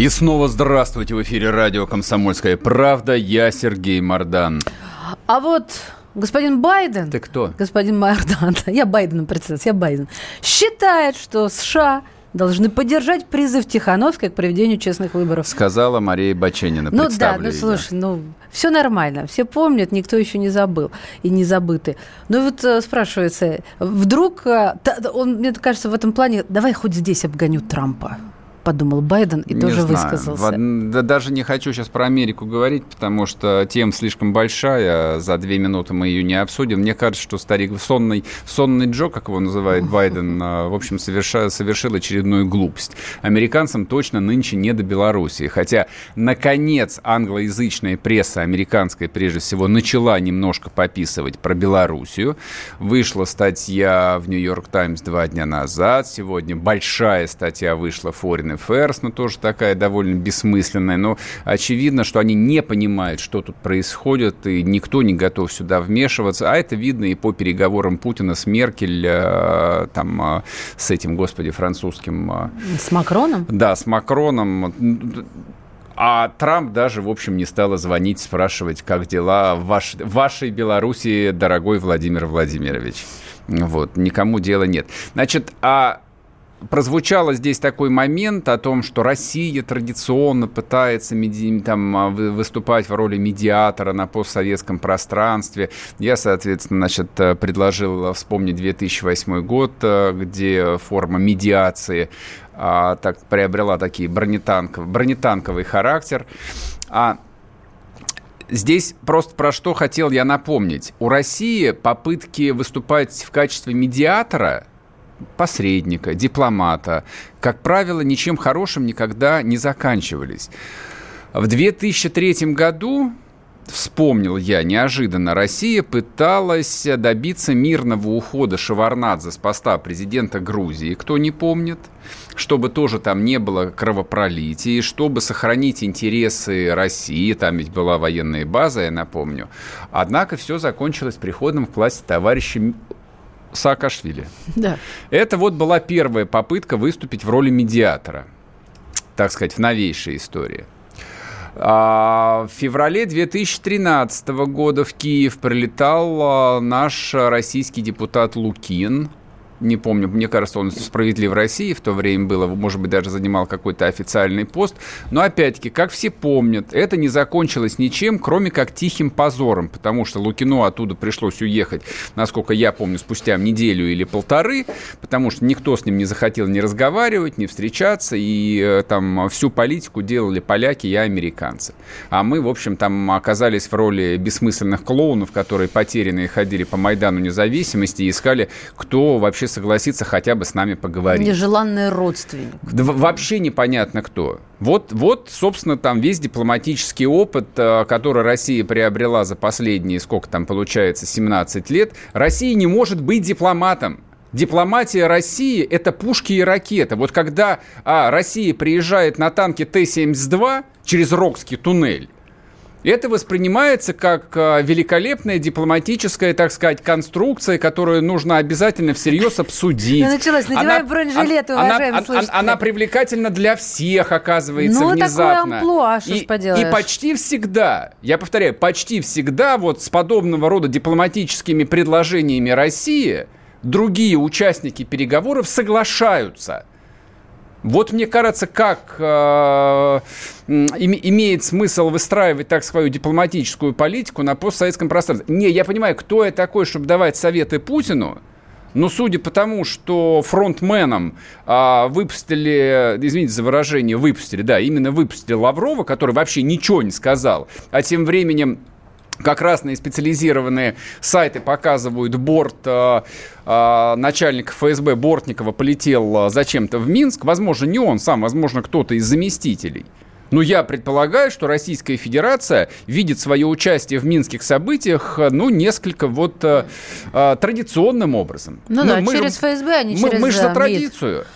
И снова здравствуйте в эфире радио «Комсомольская правда». Я Сергей Мордан. А вот господин Байден... Ты кто? Господин Мордан. Я Байденом представляюсь, я Байден. Считает, что США должны поддержать призыв Тихановской к проведению честных выборов. Сказала Мария Баченина. Ну да, ну слушай, ну все нормально, все помнят, никто еще не забыл и не забыты. Ну вот э, спрашивается, вдруг, э, он, мне кажется, в этом плане, давай хоть здесь обгоню Трампа подумал Байден и не тоже знаю. высказался. Да, даже не хочу сейчас про Америку говорить, потому что тема слишком большая, за две минуты мы ее не обсудим. Мне кажется, что старик сонный, сонный Джо, как его называет Байден, а, в общем, совершил, совершил очередную глупость. Американцам точно нынче не до Белоруссии. Хотя, наконец, англоязычная пресса американская, прежде всего, начала немножко пописывать про Белоруссию. Вышла статья в Нью-Йорк Таймс два дня назад. Сегодня большая статья вышла в Foreign Affairs, но тоже такая довольно бессмысленная. Но очевидно, что они не понимают, что тут происходит, и никто не готов сюда вмешиваться. А это видно и по переговорам Путина с Меркель, э, там, э, с этим, господи, французским... Э, с Макроном? Да, с Макроном. А Трамп даже, в общем, не стал звонить, спрашивать, как дела в, ваш, вашей Белоруссии, дорогой Владимир Владимирович. Вот, никому дела нет. Значит, а прозвучало здесь такой момент о том, что Россия традиционно пытается меди... там, а, выступать в роли медиатора на постсоветском пространстве. Я, соответственно, значит, э, предложил вспомнить 2008 год, э, где форма медиации а, так, приобрела такие бронетанков, бронетанковый характер. А Здесь просто про что хотел я напомнить. У России попытки выступать в качестве медиатора посредника, дипломата, как правило, ничем хорошим никогда не заканчивались. В 2003 году вспомнил я, неожиданно Россия пыталась добиться мирного ухода Шеварнадзе с поста президента Грузии, кто не помнит, чтобы тоже там не было кровопролития, чтобы сохранить интересы России, там ведь была военная база, я напомню. Однако все закончилось приходом в власть товарища Саакашвили. Да. Это вот была первая попытка выступить в роли медиатора, так сказать, в новейшей истории. А в феврале 2013 года в Киев прилетал а, наш российский депутат Лукин. Не помню, мне кажется, он справедлив в России в то время было, может быть, даже занимал какой-то официальный пост. Но опять-таки, как все помнят, это не закончилось ничем, кроме как тихим позором, потому что Лукину оттуда пришлось уехать, насколько я помню, спустя неделю или полторы, потому что никто с ним не захотел ни разговаривать, ни встречаться, и э, там всю политику делали поляки и американцы. А мы, в общем, там оказались в роли бессмысленных клоунов, которые потерянные ходили по Майдану независимости и искали, кто вообще согласится хотя бы с нами поговорить. Нежеланный родственник. Да, вообще непонятно кто. Вот, вот, собственно, там весь дипломатический опыт, э, который Россия приобрела за последние, сколько там получается, 17 лет. Россия не может быть дипломатом. Дипломатия России – это пушки и ракеты. Вот когда а, Россия приезжает на танке Т-72 через Рокский туннель, это воспринимается как а, великолепная дипломатическая, так сказать, конструкция, которую нужно обязательно всерьез обсудить. Ну, началось. Бронежилеты, она, уважаемые она, она привлекательна для всех, оказывается, ну, внезапно. такое амплуа, что и, поделаешь. и почти всегда, я повторяю, почти всегда вот с подобного рода дипломатическими предложениями России другие участники переговоров соглашаются – вот мне кажется, как э, имеет смысл выстраивать так свою дипломатическую политику на постсоветском пространстве. Не, я понимаю, кто я такой, чтобы давать советы Путину, но судя по тому, что фронтменом а, выпустили, извините за выражение, выпустили, да, именно выпустили Лаврова, который вообще ничего не сказал, а тем временем как разные специализированные сайты показывают борт э, э, начальника ФСБ Бортникова полетел э, зачем-то в Минск. Возможно, не он сам, возможно, кто-то из заместителей. Но я предполагаю, что Российская Федерация видит свое участие в минских событиях, э, ну, несколько вот э, э, традиционным образом. Ну, ну да, мы через ФСБ, а не мы, через Мы же за МИД.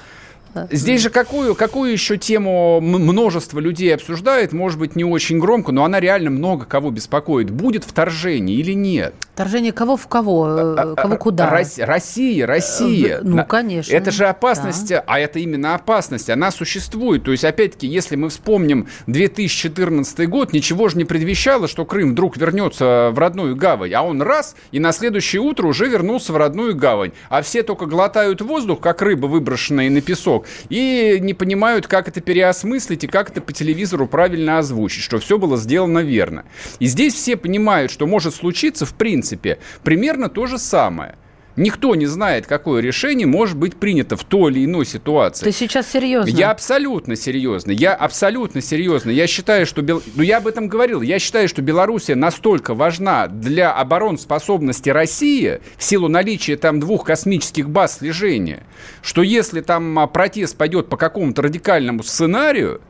Здесь же какую, какую еще тему множество людей обсуждает, может быть, не очень громко, но она реально много кого беспокоит. Будет вторжение или нет? Вторжение кого в кого? Э, а, а, кого куда? Россия, Россия. Ну, конечно. Это же опасность, да. а это именно опасность, она существует. То есть, опять-таки, если мы вспомним 2014 год, ничего же не предвещало, что Крым вдруг вернется в родную гавань, а он раз, и на следующее утро уже вернулся в родную гавань. А все только глотают воздух, как рыба, выброшенная на песок, и не понимают, как это переосмыслить и как это по телевизору правильно озвучить, что все было сделано верно. И здесь все понимают, что может случиться, в принципе, примерно то же самое. Никто не знает, какое решение может быть принято в той или иной ситуации. Ты сейчас серьезно? Я абсолютно серьезно. Я абсолютно серьезно. Я считаю, что... Бел... Ну, я об этом говорил. Я считаю, что Белоруссия настолько важна для обороноспособности России в силу наличия там двух космических баз слежения, что если там а, протест пойдет по какому-то радикальному сценарию,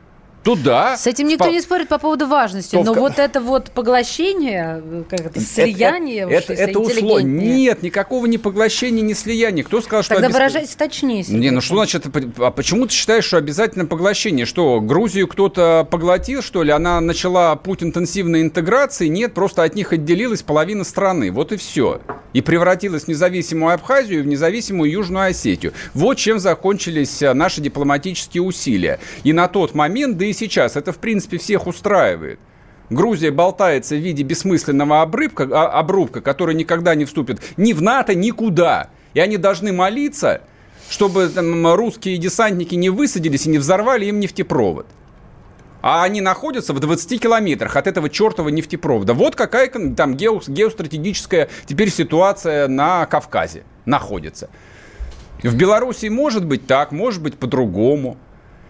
туда. С этим никто по... не спорит по поводу важности, но в... вот это вот поглощение, как это, слияние, это, это, это условно. Нет, никакого не поглощения, не слияния. Кто сказал, что... Тогда обесп... выражайтесь точнее. Не, ну что значит, а почему ты считаешь, что обязательно поглощение? Что, Грузию кто-то поглотил, что ли? Она начала путь интенсивной интеграции? Нет, просто от них отделилась половина страны. Вот и все. И превратилась в независимую Абхазию и в независимую Южную Осетию. Вот чем закончились а, наши дипломатические усилия. И на тот момент, да и сейчас. Это, в принципе, всех устраивает. Грузия болтается в виде бессмысленного обрывка, а, обрубка, который никогда не вступит ни в НАТО, никуда. И они должны молиться, чтобы там, русские десантники не высадились и не взорвали им нефтепровод. А они находятся в 20 километрах от этого чертова нефтепровода. Вот какая там гео, геостратегическая теперь ситуация на Кавказе находится. В Беларуси может быть так, может быть по-другому.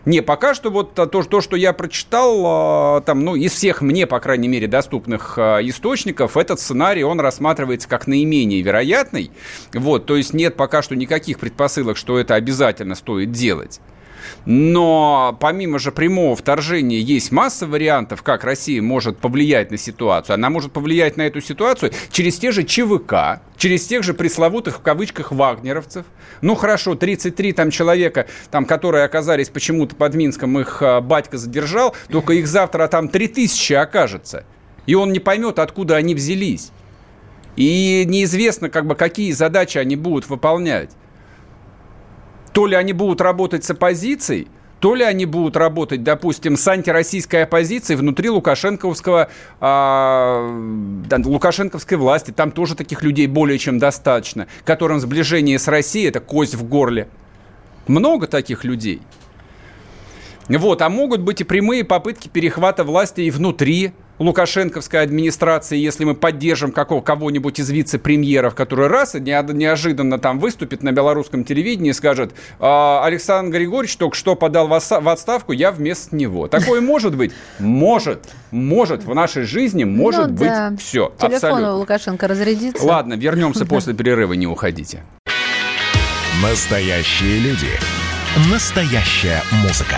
Не, пока что вот то, то что я прочитал, а, там, ну, из всех мне, по крайней мере, доступных а, источников, этот сценарий, он рассматривается как наименее вероятный. Вот, то есть нет пока что никаких предпосылок, что это обязательно стоит делать. Но помимо же прямого вторжения есть масса вариантов, как Россия может повлиять на ситуацию. Она может повлиять на эту ситуацию через те же ЧВК, через тех же пресловутых в кавычках вагнеровцев. Ну хорошо, 33 там человека, там, которые оказались почему-то под Минском, их а, батька задержал, только их завтра там 3000 окажется. И он не поймет, откуда они взялись. И неизвестно, как бы, какие задачи они будут выполнять. То ли они будут работать с оппозицией, то ли они будут работать, допустим, с антироссийской оппозицией внутри лукашенковского, э, лукашенковской власти. Там тоже таких людей более чем достаточно, которым сближение с Россией – это кость в горле. Много таких людей. Вот, а могут быть и прямые попытки перехвата власти и внутри лукашенковской администрации, если мы поддержим какого, кого-нибудь из вице-премьеров, который раз и неожиданно там выступит на белорусском телевидении и скажет, «А, Александр Григорьевич только что подал в отставку, я вместо него. Такое может быть? Может. Может. В нашей жизни может ну, быть да. все. Телефон абсолютно. у Лукашенко разрядится. Ладно, вернемся после перерыва, не уходите. Настоящие люди. Настоящая музыка.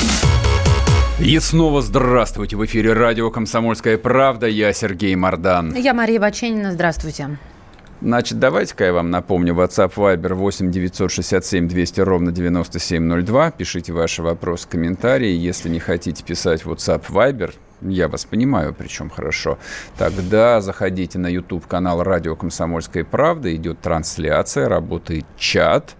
И снова здравствуйте. В эфире радио «Комсомольская правда». Я Сергей Мордан. Я Мария Баченина. Здравствуйте. Значит, давайте-ка я вам напомню. WhatsApp Viber 8 967 200 ровно 9702. Пишите ваши вопросы, комментарии. Если не хотите писать WhatsApp Viber, я вас понимаю, причем хорошо, тогда заходите на YouTube-канал «Радио Комсомольская правда». Идет трансляция, работает чат.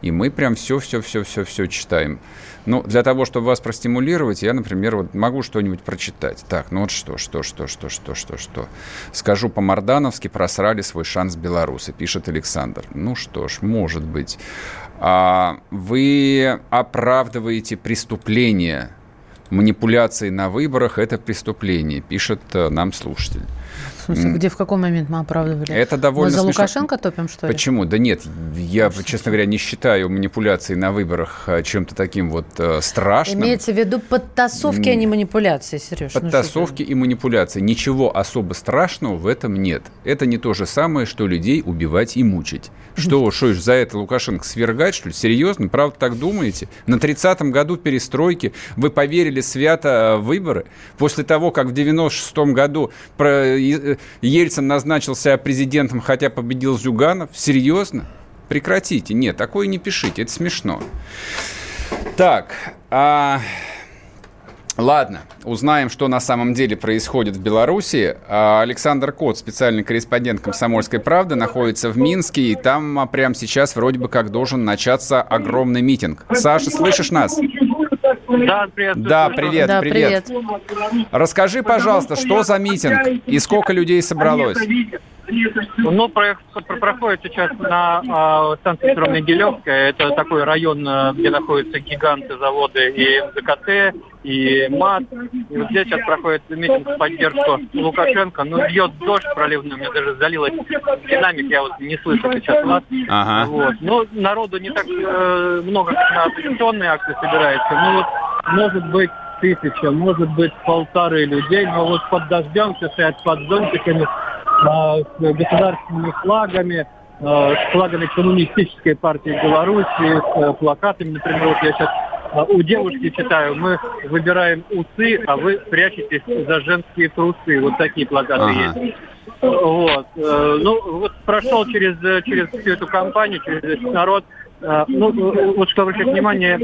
И мы прям все-все-все-все-все читаем. Ну, для того, чтобы вас простимулировать, я, например, вот могу что-нибудь прочитать. Так, ну вот что, что, что, что, что, что, что. Скажу по-мордановски, просрали свой шанс белорусы, пишет Александр. Ну что ж, может быть. А, вы оправдываете преступление. Манипуляции на выборах – это преступление, пишет э, нам слушатель. В смысле, где, в каком момент мы оправдывали? Это довольно Мы за смешно. Лукашенко топим, что ли? Почему? Да нет, я, что честно говоря, не считаю манипуляции на выборах э, чем-то таким вот э, страшным. Имеется в виду подтасовки, а не манипуляции, Сереж. Ну подтасовки ну, и манипуляции. Ничего особо страшного в этом нет. Это не то же самое, что людей убивать и мучить. Что, что за это Лукашенко свергать, что ли? Серьезно? Правда так думаете? На 30-м году перестройки вы поверили свято в выборы? После того, как в 96-м году Ельцин назначился президентом, хотя победил Зюганов? Серьезно? Прекратите. Нет, такое не пишите, это смешно. Так, а... Ладно, узнаем, что на самом деле происходит в Беларуси. А, Александр Кот, специальный корреспондент «Комсомольской правды», находится в Минске, и там а, прямо сейчас вроде бы как должен начаться огромный митинг. Саша, слышишь нас? Да, привет. Да, привет, да, привет. привет. Расскажи, пожалуйста, что за митинг и сколько людей собралось? Ну, проходит сейчас на э, станции метро Могилевская. Это такой район, э, где находятся гиганты, заводы и МЗКТ, и МАТ. И вот здесь сейчас проходит митинг в поддержку Лукашенко. Ну, бьет дождь проливный, у меня даже залилось динамик, я вот не слышу сейчас вас. Ага. Вот. Ну, народу не так э, много, как на оппозиционные акции собирается. Ну, вот, может быть, тысяча, может быть, полторы людей, но вот под дождем все стоят под зонтиками, с государственными флагами, а, с флагами коммунистической партии Беларуси, с э, плакатами, например, вот я сейчас у девушки читаю, мы выбираем усы, а вы прячетесь за женские трусы. Вот такие плакаты ага. есть. Вот. Э, ну, вот прошел через, через всю эту кампанию, через весь народ. Ну, вот что обращать внимание,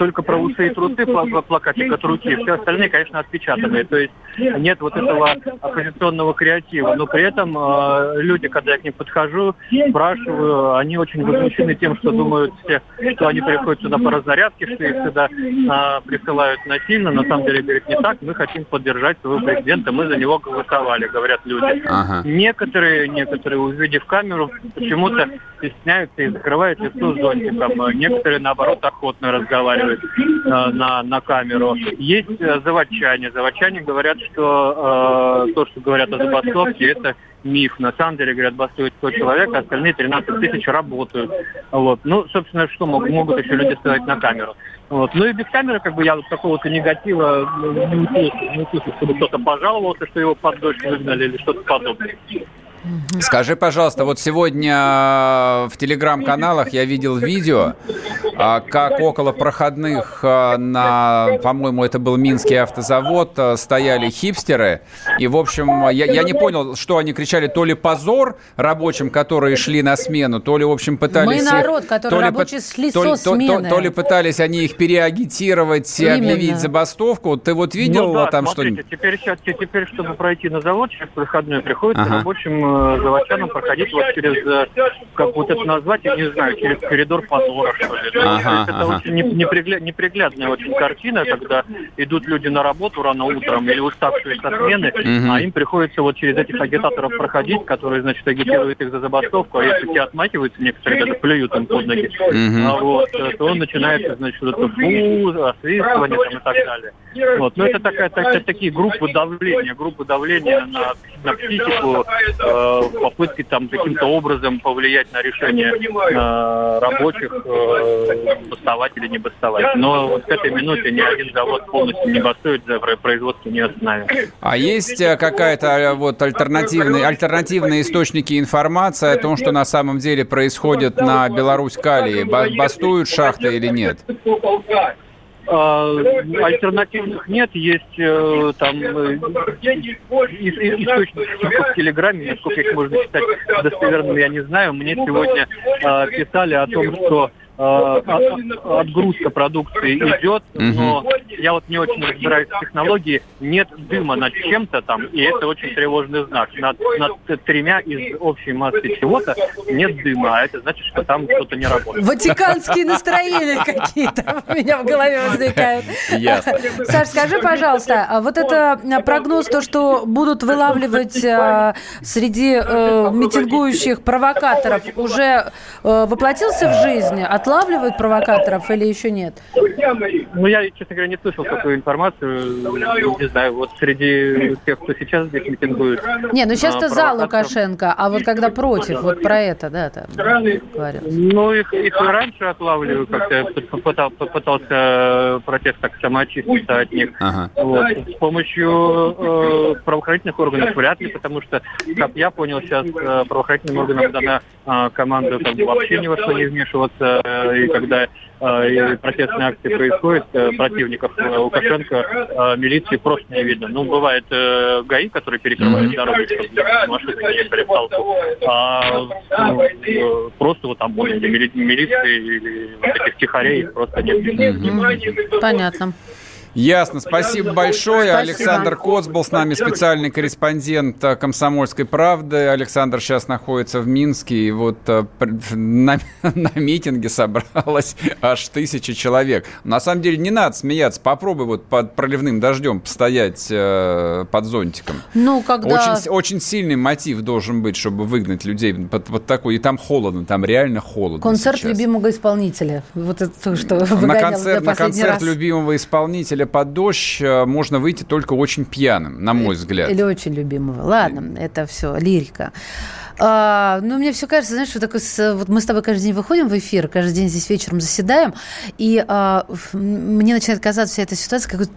только про усы и трусы плакатик от руки, все остальные, конечно, отпечатанные. То есть нет вот этого оппозиционного креатива. Но при этом э, люди, когда я к ним подхожу, спрашиваю, они очень возмущены тем, что думают все, что они приходят сюда по разнарядке, что их сюда э, присылают насильно. На самом деле, говорит, не так. Мы хотим поддержать своего президента, мы за него голосовали, говорят люди. Ага. Некоторые, некоторые, увидев камеру, почему-то стесняются и закрывают лицо зонтиком. Некоторые, наоборот, охотно разговаривают э, на, на камеру. Есть э, заводчане. Заводчане говорят, что э, то, что говорят о забастовке, это миф. На самом деле, говорят, бастует 100 человек, а остальные 13 тысяч работают. Вот. Ну, собственно, что могут, могут еще люди сказать на камеру. Вот. Ну и без камеры, как бы я вот такого-то негатива не услышал, не услышал, чтобы кто-то пожаловался, что его под дождь выгнали или что-то подобное. Скажи, пожалуйста, вот сегодня в телеграм-каналах я видел видео, а, как около проходных а, на, по-моему, это был Минский автозавод, а, стояли хипстеры. И, в общем, я, я не понял, что они кричали, то ли позор рабочим, которые шли на смену, то ли, в общем, пытались... Мы народ, который то ли, рабочие шли то, со то, смены. то, то ли пытались они их переагитировать и объявить забастовку. Ты вот видел ну, да, там смотрите, что-нибудь? Теперь, сейчас, теперь, чтобы пройти на завод через проходной, приходится Ага. рабочим э, заводчанам проходить вот через, э, как вот это назвать, я не знаю, через коридор позора, что ли. Есть Ага, это ага. очень не- непригля- неприглядная очень картина, когда идут люди на работу рано утром или уставшие со смены, Мгм. а им приходится вот через этих агитаторов проходить, которые, значит, агитируют их за забастовку, а если те отмахиваются, некоторые даже плюют им под ноги, а вот, э, то начинается, значит, вот это фу, освистывание там и так далее. Вот. Но это такая, так- такие группы давления, группы давления на, на психику, э, попытки там каким-то образом повлиять на решение э, рабочих, э, бастовать или не бастовать. Но вот к этой минуте ни один завод полностью не бастует, за производство не остановим. А есть э, какая-то э, вот альтернативные, альтернативные источники информации о том, что на самом деле происходит на Беларусь-Калии? Ба- Бастуют шахты или нет? А, альтернативных нет, есть э, там э, источники в Телеграме, насколько их можно считать достоверными, я не знаю. Мне сегодня э, писали о том, что отгрузка продукции идет, но я вот не очень разбираюсь в технологии, нет дыма над чем-то там, и это очень тревожный знак. Над, над тремя из общей массы чего-то нет дыма, а это значит, что там что-то не работает. Ватиканские настроения какие-то у меня в голове возникают. Ясно. Саш, скажи, пожалуйста, а вот это а, прогноз, то, что будут вылавливать а, среди э, митингующих провокаторов, уже э, воплотился в жизнь? Отлавливают провокаторов или еще нет? Ну, я, честно говоря, не слышал такую информацию. Не знаю, вот среди тех, кто сейчас здесь митингует. Не, ну сейчас-то а, за Лукашенко, а вот когда против, вот про это, да, там говорят. Ну, их, их и раньше отлавливаю, как-то я попытал- попытался протест так самоочиститься от них. Ага. Вот. С помощью э, правоохранительных органов вряд ли, потому что, как я понял, сейчас э, правоохранительным органам дана э, команда бы, вообще ни во что не вмешиваться, э, и когда э, и протестные акции происходят, э, противников э, Лукашенко, милиции просто не видно. Ну, бывает ГАИ, которые перекрывают дороги, чтобы машины не ехали в толпу. А ну, просто вот там мили- милиции или вот этих тихарей просто нет. Понятно. Ясно, спасибо большое. Спасибо. Александр Коц был с нами, специальный корреспондент э, «Комсомольской правды». Александр сейчас находится в Минске, и вот э, на, на митинге собралось аж тысяча человек. На самом деле не надо смеяться, попробуй вот под проливным дождем постоять э, под зонтиком. Ну, когда... Очень, очень сильный мотив должен быть, чтобы выгнать людей под, под такой. И там холодно, там реально холодно Концерт сейчас. любимого исполнителя. Вот это то, что На концерт, на концерт раз. любимого исполнителя под дождь э, можно выйти только очень пьяным, на мой взгляд. Или очень любимого. Ладно, это все лирика. А, ну, мне все кажется, знаешь, вот, такой, с- вот мы с тобой каждый день выходим в эфир, каждый день здесь вечером заседаем, и а, мне начинает казаться вся эта ситуация, как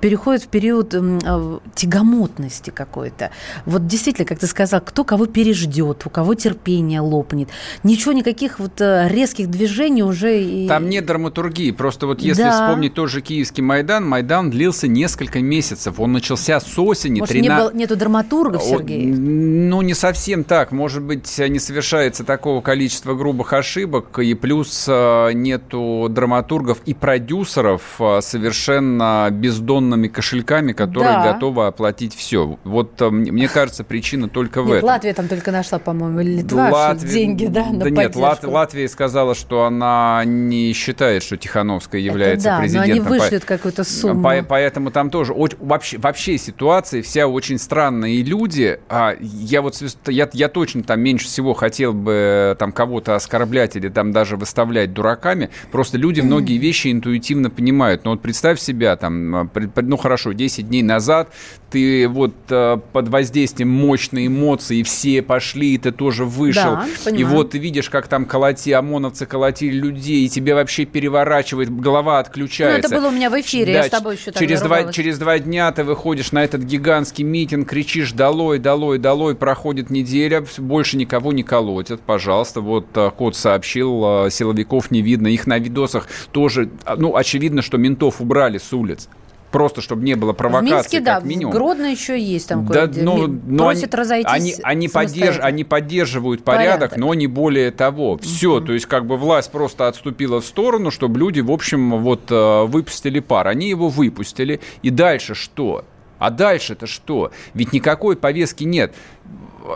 переходит в период а, тягомотности какой-то. Вот действительно, как ты сказал, кто кого переждет, у кого терпение лопнет. Ничего, никаких вот э, резких движений уже... И... Там нет драматургии. Просто вот если Да. вспомнить тот же киевский Майдан, Майдан длился несколько месяцев. Он начался с осени. Может, не 13 было- нету драматургов, Сергей? Ну, не совсем так. Может быть, не совершается такого количества грубых ошибок, и плюс э, нету драматургов и продюсеров э, совершенно бездонными кошельками, которые Да. готовы оплатить все. Вот э, мне кажется, причина только в Нет, этом. Латвия там только нашла, по-моему, или Литва, что Латвия- деньги, да, на Да нет, Лат-. Латвия сказала, что она не считает, что Тихановская является Это да, президентом. но они По- вышлют какую-то сумму. по- поэтому там тоже вообще, вообще ситуация вся очень странная. И люди, а, я вот я, я точно там меньше всего хотел бы там кого-то оскорблять или там даже выставлять дураками. Просто люди многие вещи интуитивно понимают. Но вот представь себя там, при- ну хорошо, 10 дней назад ты вот э, под воздействием мощной эмоции, все пошли, и ты тоже вышел. Да, и вот ты видишь, как там колоти, ОМОНовцы колотили людей, и тебе вообще переворачивает, голова Ну, отключается. это было у меня в эфире, я с тобой еще через два, через два дня ты выходишь на этот гигантский митинг, кричишь «Долой, долой, долой!» Проходит неделя, неделя, больше никого не колотят, пожалуйста. Вот а, кот сообщил, а, силовиков не видно. Их на видосах тоже, а, ну, очевидно, что ментов убрали с улиц. Просто, чтобы не было провокации, в Минске, как да, минимум. в Гродно еще есть там Да, но, но Просят они, разойтись они, они, поддерж- они поддерживают порядок, Порядок. но не более того. Все, то есть как бы власть просто отступила в сторону, чтобы люди, в общем, вот э, выпустили пар. Они его выпустили. И дальше что? А дальше-то что? Ведь никакой повестки нет.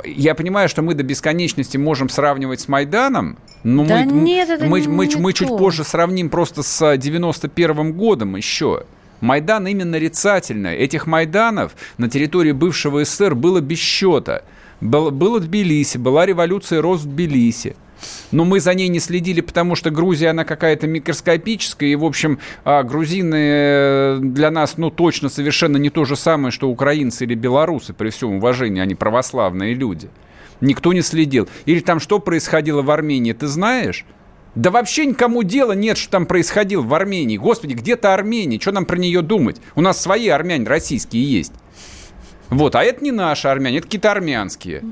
Я понимаю, что мы до бесконечности можем сравнивать с Майданом, но Да мы, нет, это мы, не- мы, не мы чуть позже сравним просто с 91 годом еще. Майдан именно нарицательно. Этих Майданов на территории бывшего СССР было без счета. Был, было Тбилиси, была революция роз в Тбилиси. Но мы за ней не следили, потому что Грузия, она какая-то микроскопическая, и, в общем, а, грузины э, для нас, ну, точно совершенно не то же самое, что украинцы или белорусы, при всем уважении, они православные люди. Никто не следил. Или там что происходило в Армении, ты знаешь? Да вообще никому дела нет, что там происходило в Армении. Господи, где-то Армения, что нам про нее думать? У нас свои армяне российские есть. Вот, а это не наши армяне, это какие-то армянские.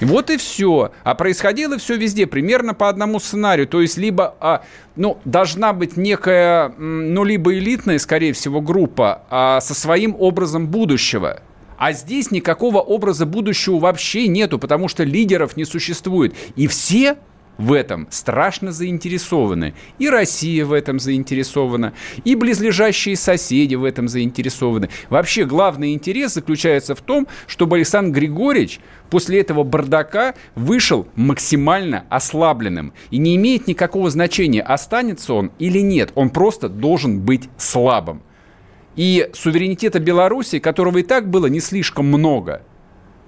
Вот и все. А происходило все везде примерно по одному сценарию. То есть либо, а, ну, должна быть некая, ну, либо элитная, скорее всего, группа а, со своим образом будущего. А здесь никакого образа будущего вообще нету, потому что лидеров не существует. И все в этом страшно заинтересованы. И Россия в этом заинтересована, и близлежащие соседи в этом заинтересованы. Вообще главный интерес заключается в том, чтобы Александр Григорьевич после этого бардака вышел максимально ослабленным. И не имеет никакого значения, останется он или нет. Он просто должен быть слабым. И суверенитета Беларуси, которого и так было не слишком много,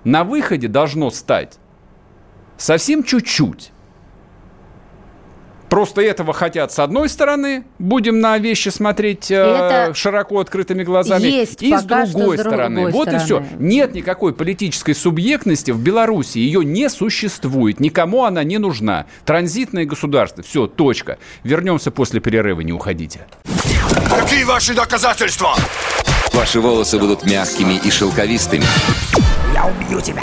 на выходе должно стать совсем чуть-чуть. Просто этого хотят с одной стороны, будем на вещи смотреть э, широко открытыми глазами, есть и с другой с другой стороны. Вот и все. стороны. Нет никакой политической субъектности в Беларуси, ее не существует, никому она не нужна. Транзитное государство, все, точка. Вернемся после перерыва, не уходите. Какие ваши доказательства? Ваши волосы будут мягкими и шелковистыми. Я убью тебя.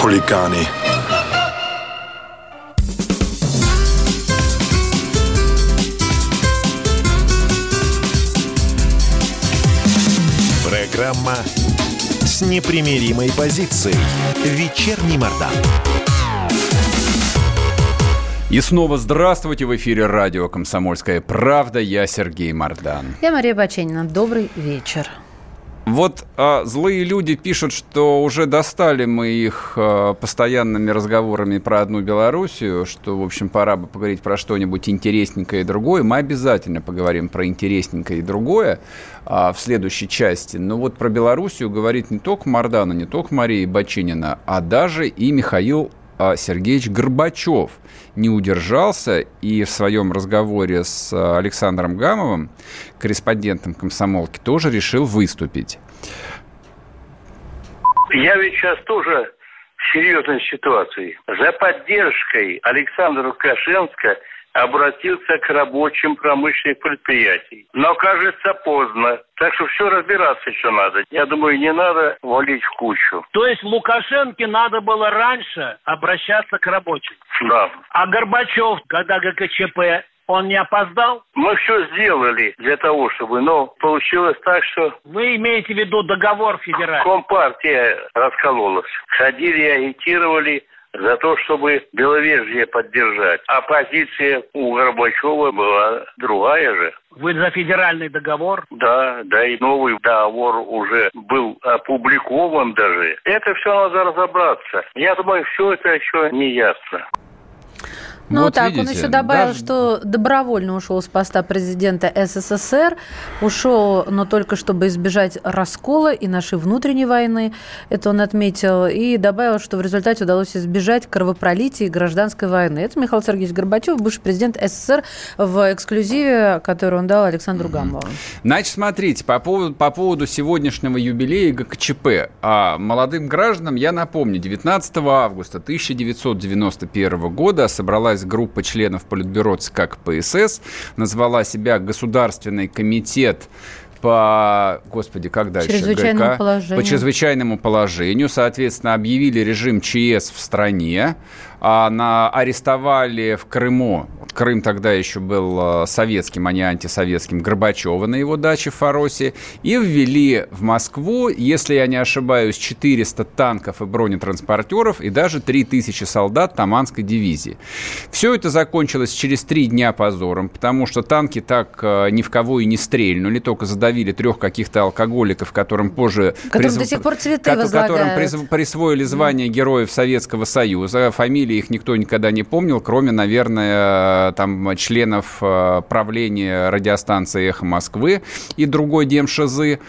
Хулиганы. Программа с непримиримой позицией. Вечерний Мордан. И снова здравствуйте в эфире радио «Комсомольская правда». Я Сергей Мордан. Я Мария Баченина. Добрый вечер. Вот а, злые люди пишут, что уже достали мы их а, постоянными разговорами про одну Белоруссию, что, в общем, пора бы поговорить про что-нибудь интересненькое и другое. Мы обязательно поговорим про интересненькое и другое а, в следующей части. Но вот про Белоруссию говорит не только Мордана, не только Мария Бачинина, а даже и Михаил а, Сергеевич Горбачев не удержался и в своем разговоре с а, Александром Гамовым, корреспондентом комсомолки, тоже решил выступить. Я ведь сейчас тоже в серьезной ситуации. За поддержкой Александра Лукашенко обратился к рабочим промышленных предприятий. Но, кажется, поздно. Так что все разбираться еще надо. Я думаю, не надо валить в кучу. То есть Лукашенко надо было раньше обращаться к рабочим. Да. А Горбачев, когда ГКЧП, он не опоздал? Мы все сделали для того, чтобы, но получилось так, что Вы имеете в виду договор федеральный? Компартия раскололась. Ходили, агитировали за то, чтобы Беловежье поддержать. А позиция у Горбачева была другая же. Вы за федеральный договор? Да, да и новый договор уже был опубликован даже. Это все надо разобраться. Я думаю, все это еще не ясно. Ну Вот так, видите, он еще добавил, даже- что добровольно ушел с поста президента СССР, ушел, но только чтобы избежать раскола и нашей внутренней войны, это он отметил, и добавил, что в результате удалось избежать кровопролития и гражданской войны. Это Михаил Сергеевич Горбачев, бывший президент СССР, в эксклюзиве, который он дал Александру Гамову. Значит, смотрите, по поводу, по поводу сегодняшнего юбилея ГКЧП. А молодым гражданам я напомню, 19 августа 1991 года собралась группа членов Политбюро ЦК КПСС, назвала себя Государственный комитет по, господи, как дальше? Чрезвычайному ГК? положению. По чрезвычайному положению, соответственно, объявили режим ЧС в стране, а на, арестовали в Крыму, Крым тогда еще был э, советским, а не антисоветским, Горбачева на его даче в Фаросе, и ввели в Москву, если я не ошибаюсь, 400 танков и бронетранспортеров и даже 3000 солдат Таманской дивизии. Все это закончилось через три дня позором, потому что танки так э, ни в кого и не стрельнули, только задавили трех каких-то алкоголиков, которым позже... Которым до сих пор цветы ко- которым присвоили звание Героев Советского Союза. Фамилии их никто никогда не помнил, кроме, наверное, там членов э, правления радиостанции «Эхо Москвы» и другой Демшизы.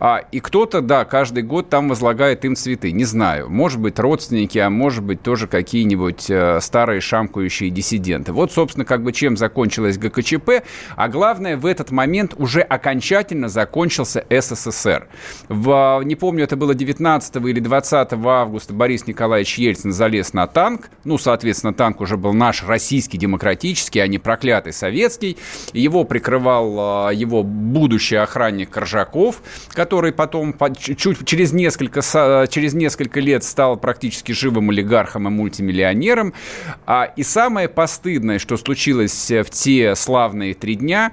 А, и кто-то, да, каждый год там возлагает им цветы. Не знаю. Может быть, родственники, а может быть, тоже какие-нибудь э, старые шамкающие диссиденты. Вот, собственно, как бы чем закончилась ГКЧП. А главное, в этот момент уже окончательно закончился СССР. В, не помню, это было 19 или 20 августа Борис Николаевич Ельцин залез на танк. Ну, соответственно, танк уже был наш российский, демократический, а не проклятый советский. Его прикрывал э, его будущий охранник Коржаков, который потом по- чуть через несколько, через несколько лет стал практически живым олигархом и мультимиллионером. А, и самое постыдное, что случилось э, в те славные три дня,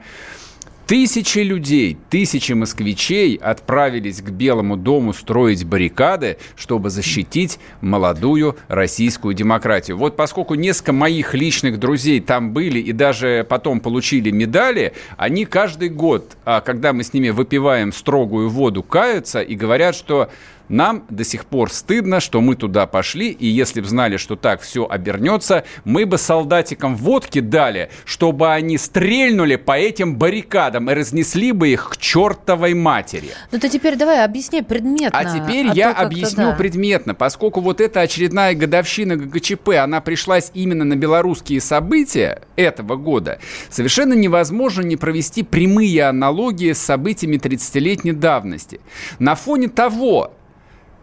Тысячи людей, тысячи москвичей отправились к Белому дому строить баррикады, чтобы защитить молодую российскую демократию. Вот поскольку несколько моих личных друзей там были и даже потом получили медали, они каждый год, а, когда мы с ними выпиваем строгую воду, каются и говорят, что нам до сих пор стыдно, что мы туда пошли, и если бы знали, что так все обернется, мы бы солдатикам водки дали, чтобы они стрельнули по этим баррикадам и разнесли бы их к чертовой матери. Ну ты теперь давай объясни предметно. А теперь то я объясню да. предметно, поскольку вот эта очередная годовщина ГКЧП, она пришлась именно на белорусские события этого года, совершенно невозможно не провести прямые аналогии с событиями 30-летней давности. На фоне того,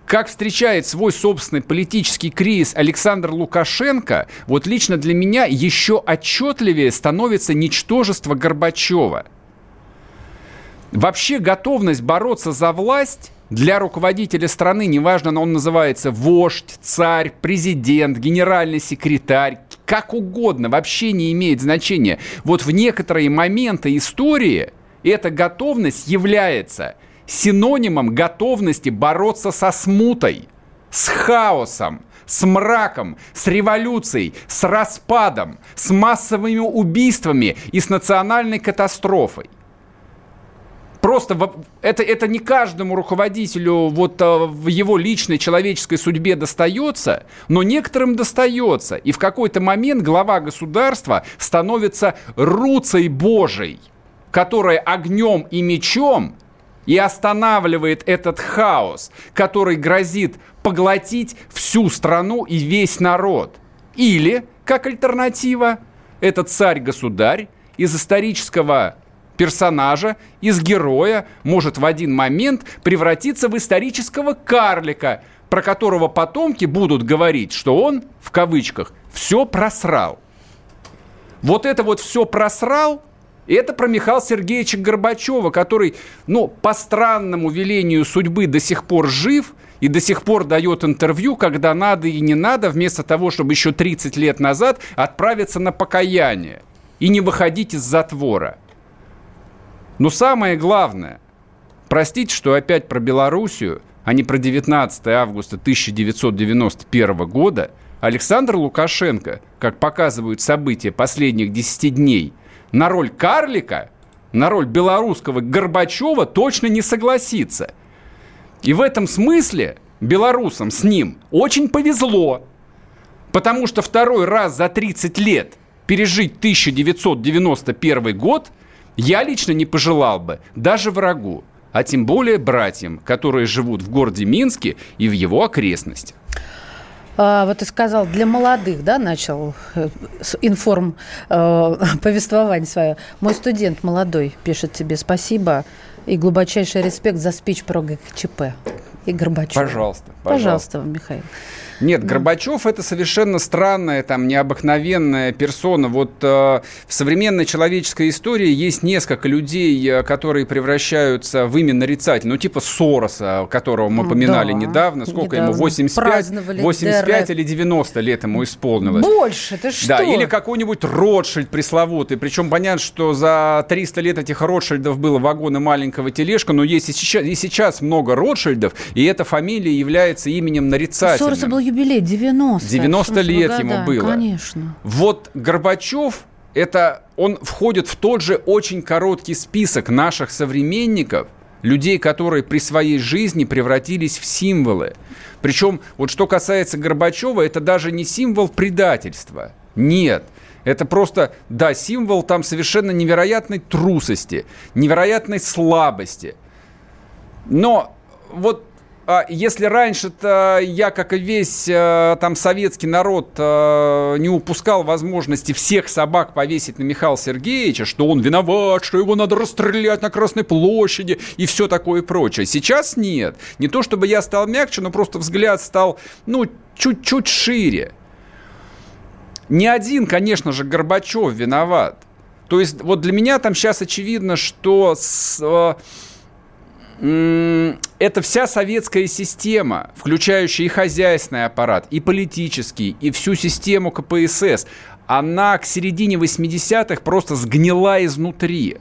как встречает свой собственный политический кризис Александр Лукашенко, вот лично для меня еще отчетливее становится ничтожество Горбачева. Вообще готовность бороться за власть для руководителя страны, неважно, он называется вождь, царь, президент, генеральный секретарь, как угодно, вообще не имеет значения. Вот в некоторые моменты истории эта готовность является синонимом готовности бороться со смутой, с хаосом, с мраком, с революцией, с распадом, с массовыми убийствами и с национальной катастрофой. Просто это, это не каждому руководителю вот а, в его личной человеческой судьбе достается, но некоторым достается. И в какой-то момент глава государства становится руцей Божией, которая огнем и мечом и останавливает этот хаос, который грозит поглотить всю страну и весь народ. Или, как альтернатива, этот царь-государь из исторического персонажа, из героя может в один момент превратиться в исторического карлика, про которого потомки будут говорить, что он, в кавычках, все просрал. Вот это вот все просрал, и это про Михаила Сергеевича Горбачева, который, ну, по странному велению судьбы до сих пор жив и до сих пор дает интервью, когда надо и не надо, вместо того, чтобы еще 30 лет назад отправиться на покаяние и не выходить из затвора. Но самое главное, простите, что опять про Белоруссию, а не про 19 августа 1991 года, Александр Лукашенко, как показывают события последних 10 дней, на роль карлика, на роль белорусского Горбачева точно не согласится. И в этом смысле белорусам с ним очень повезло, потому что второй раз за 30 лет пережить 1991 год я лично не пожелал бы даже врагу, а тем более братьям, которые живут в городе Минске и в его окрестностях. А, вот ты сказал, для молодых, да, начал э, информ э, повествование свое. Мой студент молодой пишет тебе спасибо и глубочайший респект за спич про ГКЧП и Горбачева. Пожалуйста. Пожалуйста, Михаил. Нет. Горбачев это совершенно странная, там, необыкновенная персона. Вот э, в современной человеческой истории есть несколько людей, э, которые превращаются в имя нарицательное. Ну, типа Сороса, которого мы поминали да, недавно. Сколько недавно. ему? 85, 85 или 90 лет ему исполнилось. Больше, ты что? Да, или какой-нибудь Ротшильд пресловутый. Причем понятно, что за 300 лет этих Ротшильдов было вагоны маленького тележка, но есть и сейчас, и сейчас много Ротшильдов, и эта фамилия является именем нарицательным. Сороса был юбилей 90. 90 лет года, ему было. Конечно. Вот Горбачев, это он входит в тот же очень короткий список наших современников, людей, которые при своей жизни превратились в символы. Причем, вот что касается Горбачева, это даже не символ предательства. Нет. Это просто, да, символ там совершенно невероятной трусости, невероятной слабости. Но вот если раньше-то я, как и весь э, там советский народ, э, не упускал возможности всех собак повесить на Михаила Сергеевича, что он виноват, что его надо расстрелять на Красной площади и все такое прочее. Сейчас нет. Не то чтобы я стал мягче, но просто взгляд стал, ну, чуть-чуть шире. Не один, конечно же, Горбачев виноват. То есть вот для меня там сейчас очевидно, что с, э, это вся советская система, включающая и хозяйственный аппарат, и политический, и всю систему КПСС, она к середине 80-х просто сгнила изнутри.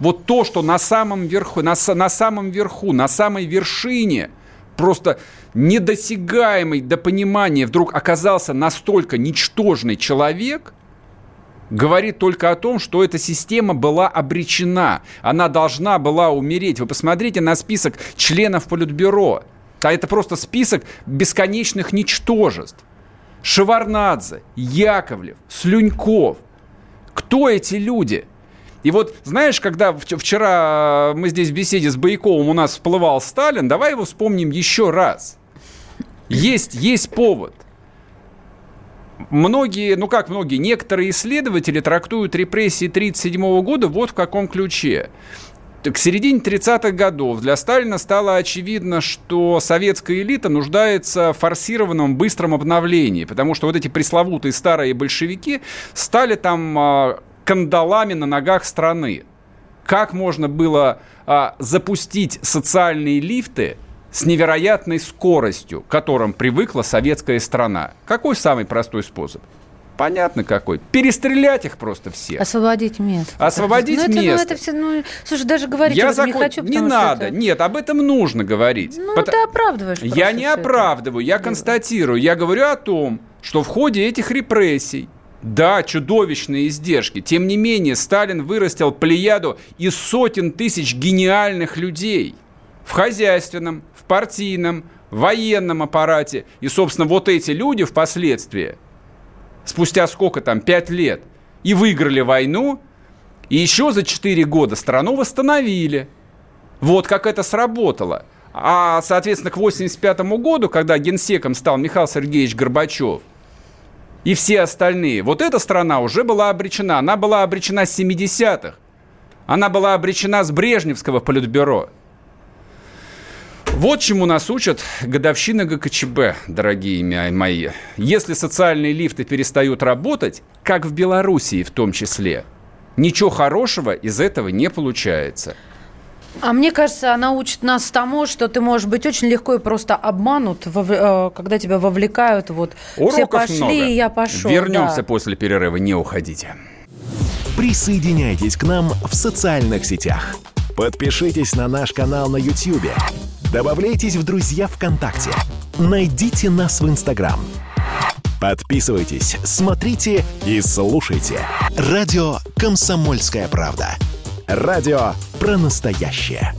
Вот то, что на самом верху, на, на самом верху, на самой вершине, просто недосягаемый до понимания вдруг оказался настолько ничтожный человек – говорит только о том, что эта система была обречена. Она должна была умереть. Вы посмотрите на список членов Политбюро. А это просто список бесконечных ничтожеств. Шеварнадзе, Яковлев, Слюньков. Кто эти люди? И вот, знаешь, когда вчера мы здесь в беседе с Бояковым у нас всплывал Сталин, давай его вспомним еще раз. Есть, есть повод многие, ну как многие, некоторые исследователи трактуют репрессии 1937 года вот в каком ключе. К середине 30-х годов для Сталина стало очевидно, что советская элита нуждается в форсированном быстром обновлении, потому что вот эти пресловутые старые большевики стали там а, кандалами на ногах страны. Как можно было а, запустить социальные лифты с невероятной скоростью, к которым привыкла советская страна. Какой самый простой способ? Понятно какой. Перестрелять их просто всех. Освободить место. Освободить ну, это, место. Ну, это все, ну, слушай, даже говорить я закон... не хочу, Не надо, это... нет, об этом нужно говорить. Ну, Пот... ты оправдываешь Я не оправдываю, я констатирую. Я говорю о том, что в ходе этих репрессий да, чудовищные издержки. Тем не менее, Сталин вырастил плеяду из сотен тысяч гениальных людей в хозяйственном, в партийном, военном аппарате. И, собственно, вот эти люди впоследствии, спустя сколько там, пять лет, и выиграли войну, и еще за четыре года страну восстановили. Вот как это сработало. А, соответственно, к 85 году, когда генсеком стал Михаил Сергеевич Горбачев, и все остальные, вот эта страна уже была обречена. Она была обречена с 70-х. Она была обречена с Брежневского политбюро. Вот чему нас учат годовщина ГКЧБ, дорогие мои. Если социальные лифты перестают работать, как в Белоруссии в том числе, ничего хорошего из этого не получается. А мне кажется, она учит нас тому, что ты можешь быть очень легко и просто обманут, э, когда тебя вовлекают. Вот Уроков все пошли, много. и я пошел. Вернемся да. после перерыва, не уходите. Присоединяйтесь к нам в социальных сетях. Подпишитесь на наш канал на YouTube Добавляйтесь в друзья ВКонтакте. Найдите нас в Инстаграм. Подписывайтесь, смотрите и слушайте. Радио «Комсомольская правда». Радио про настоящее.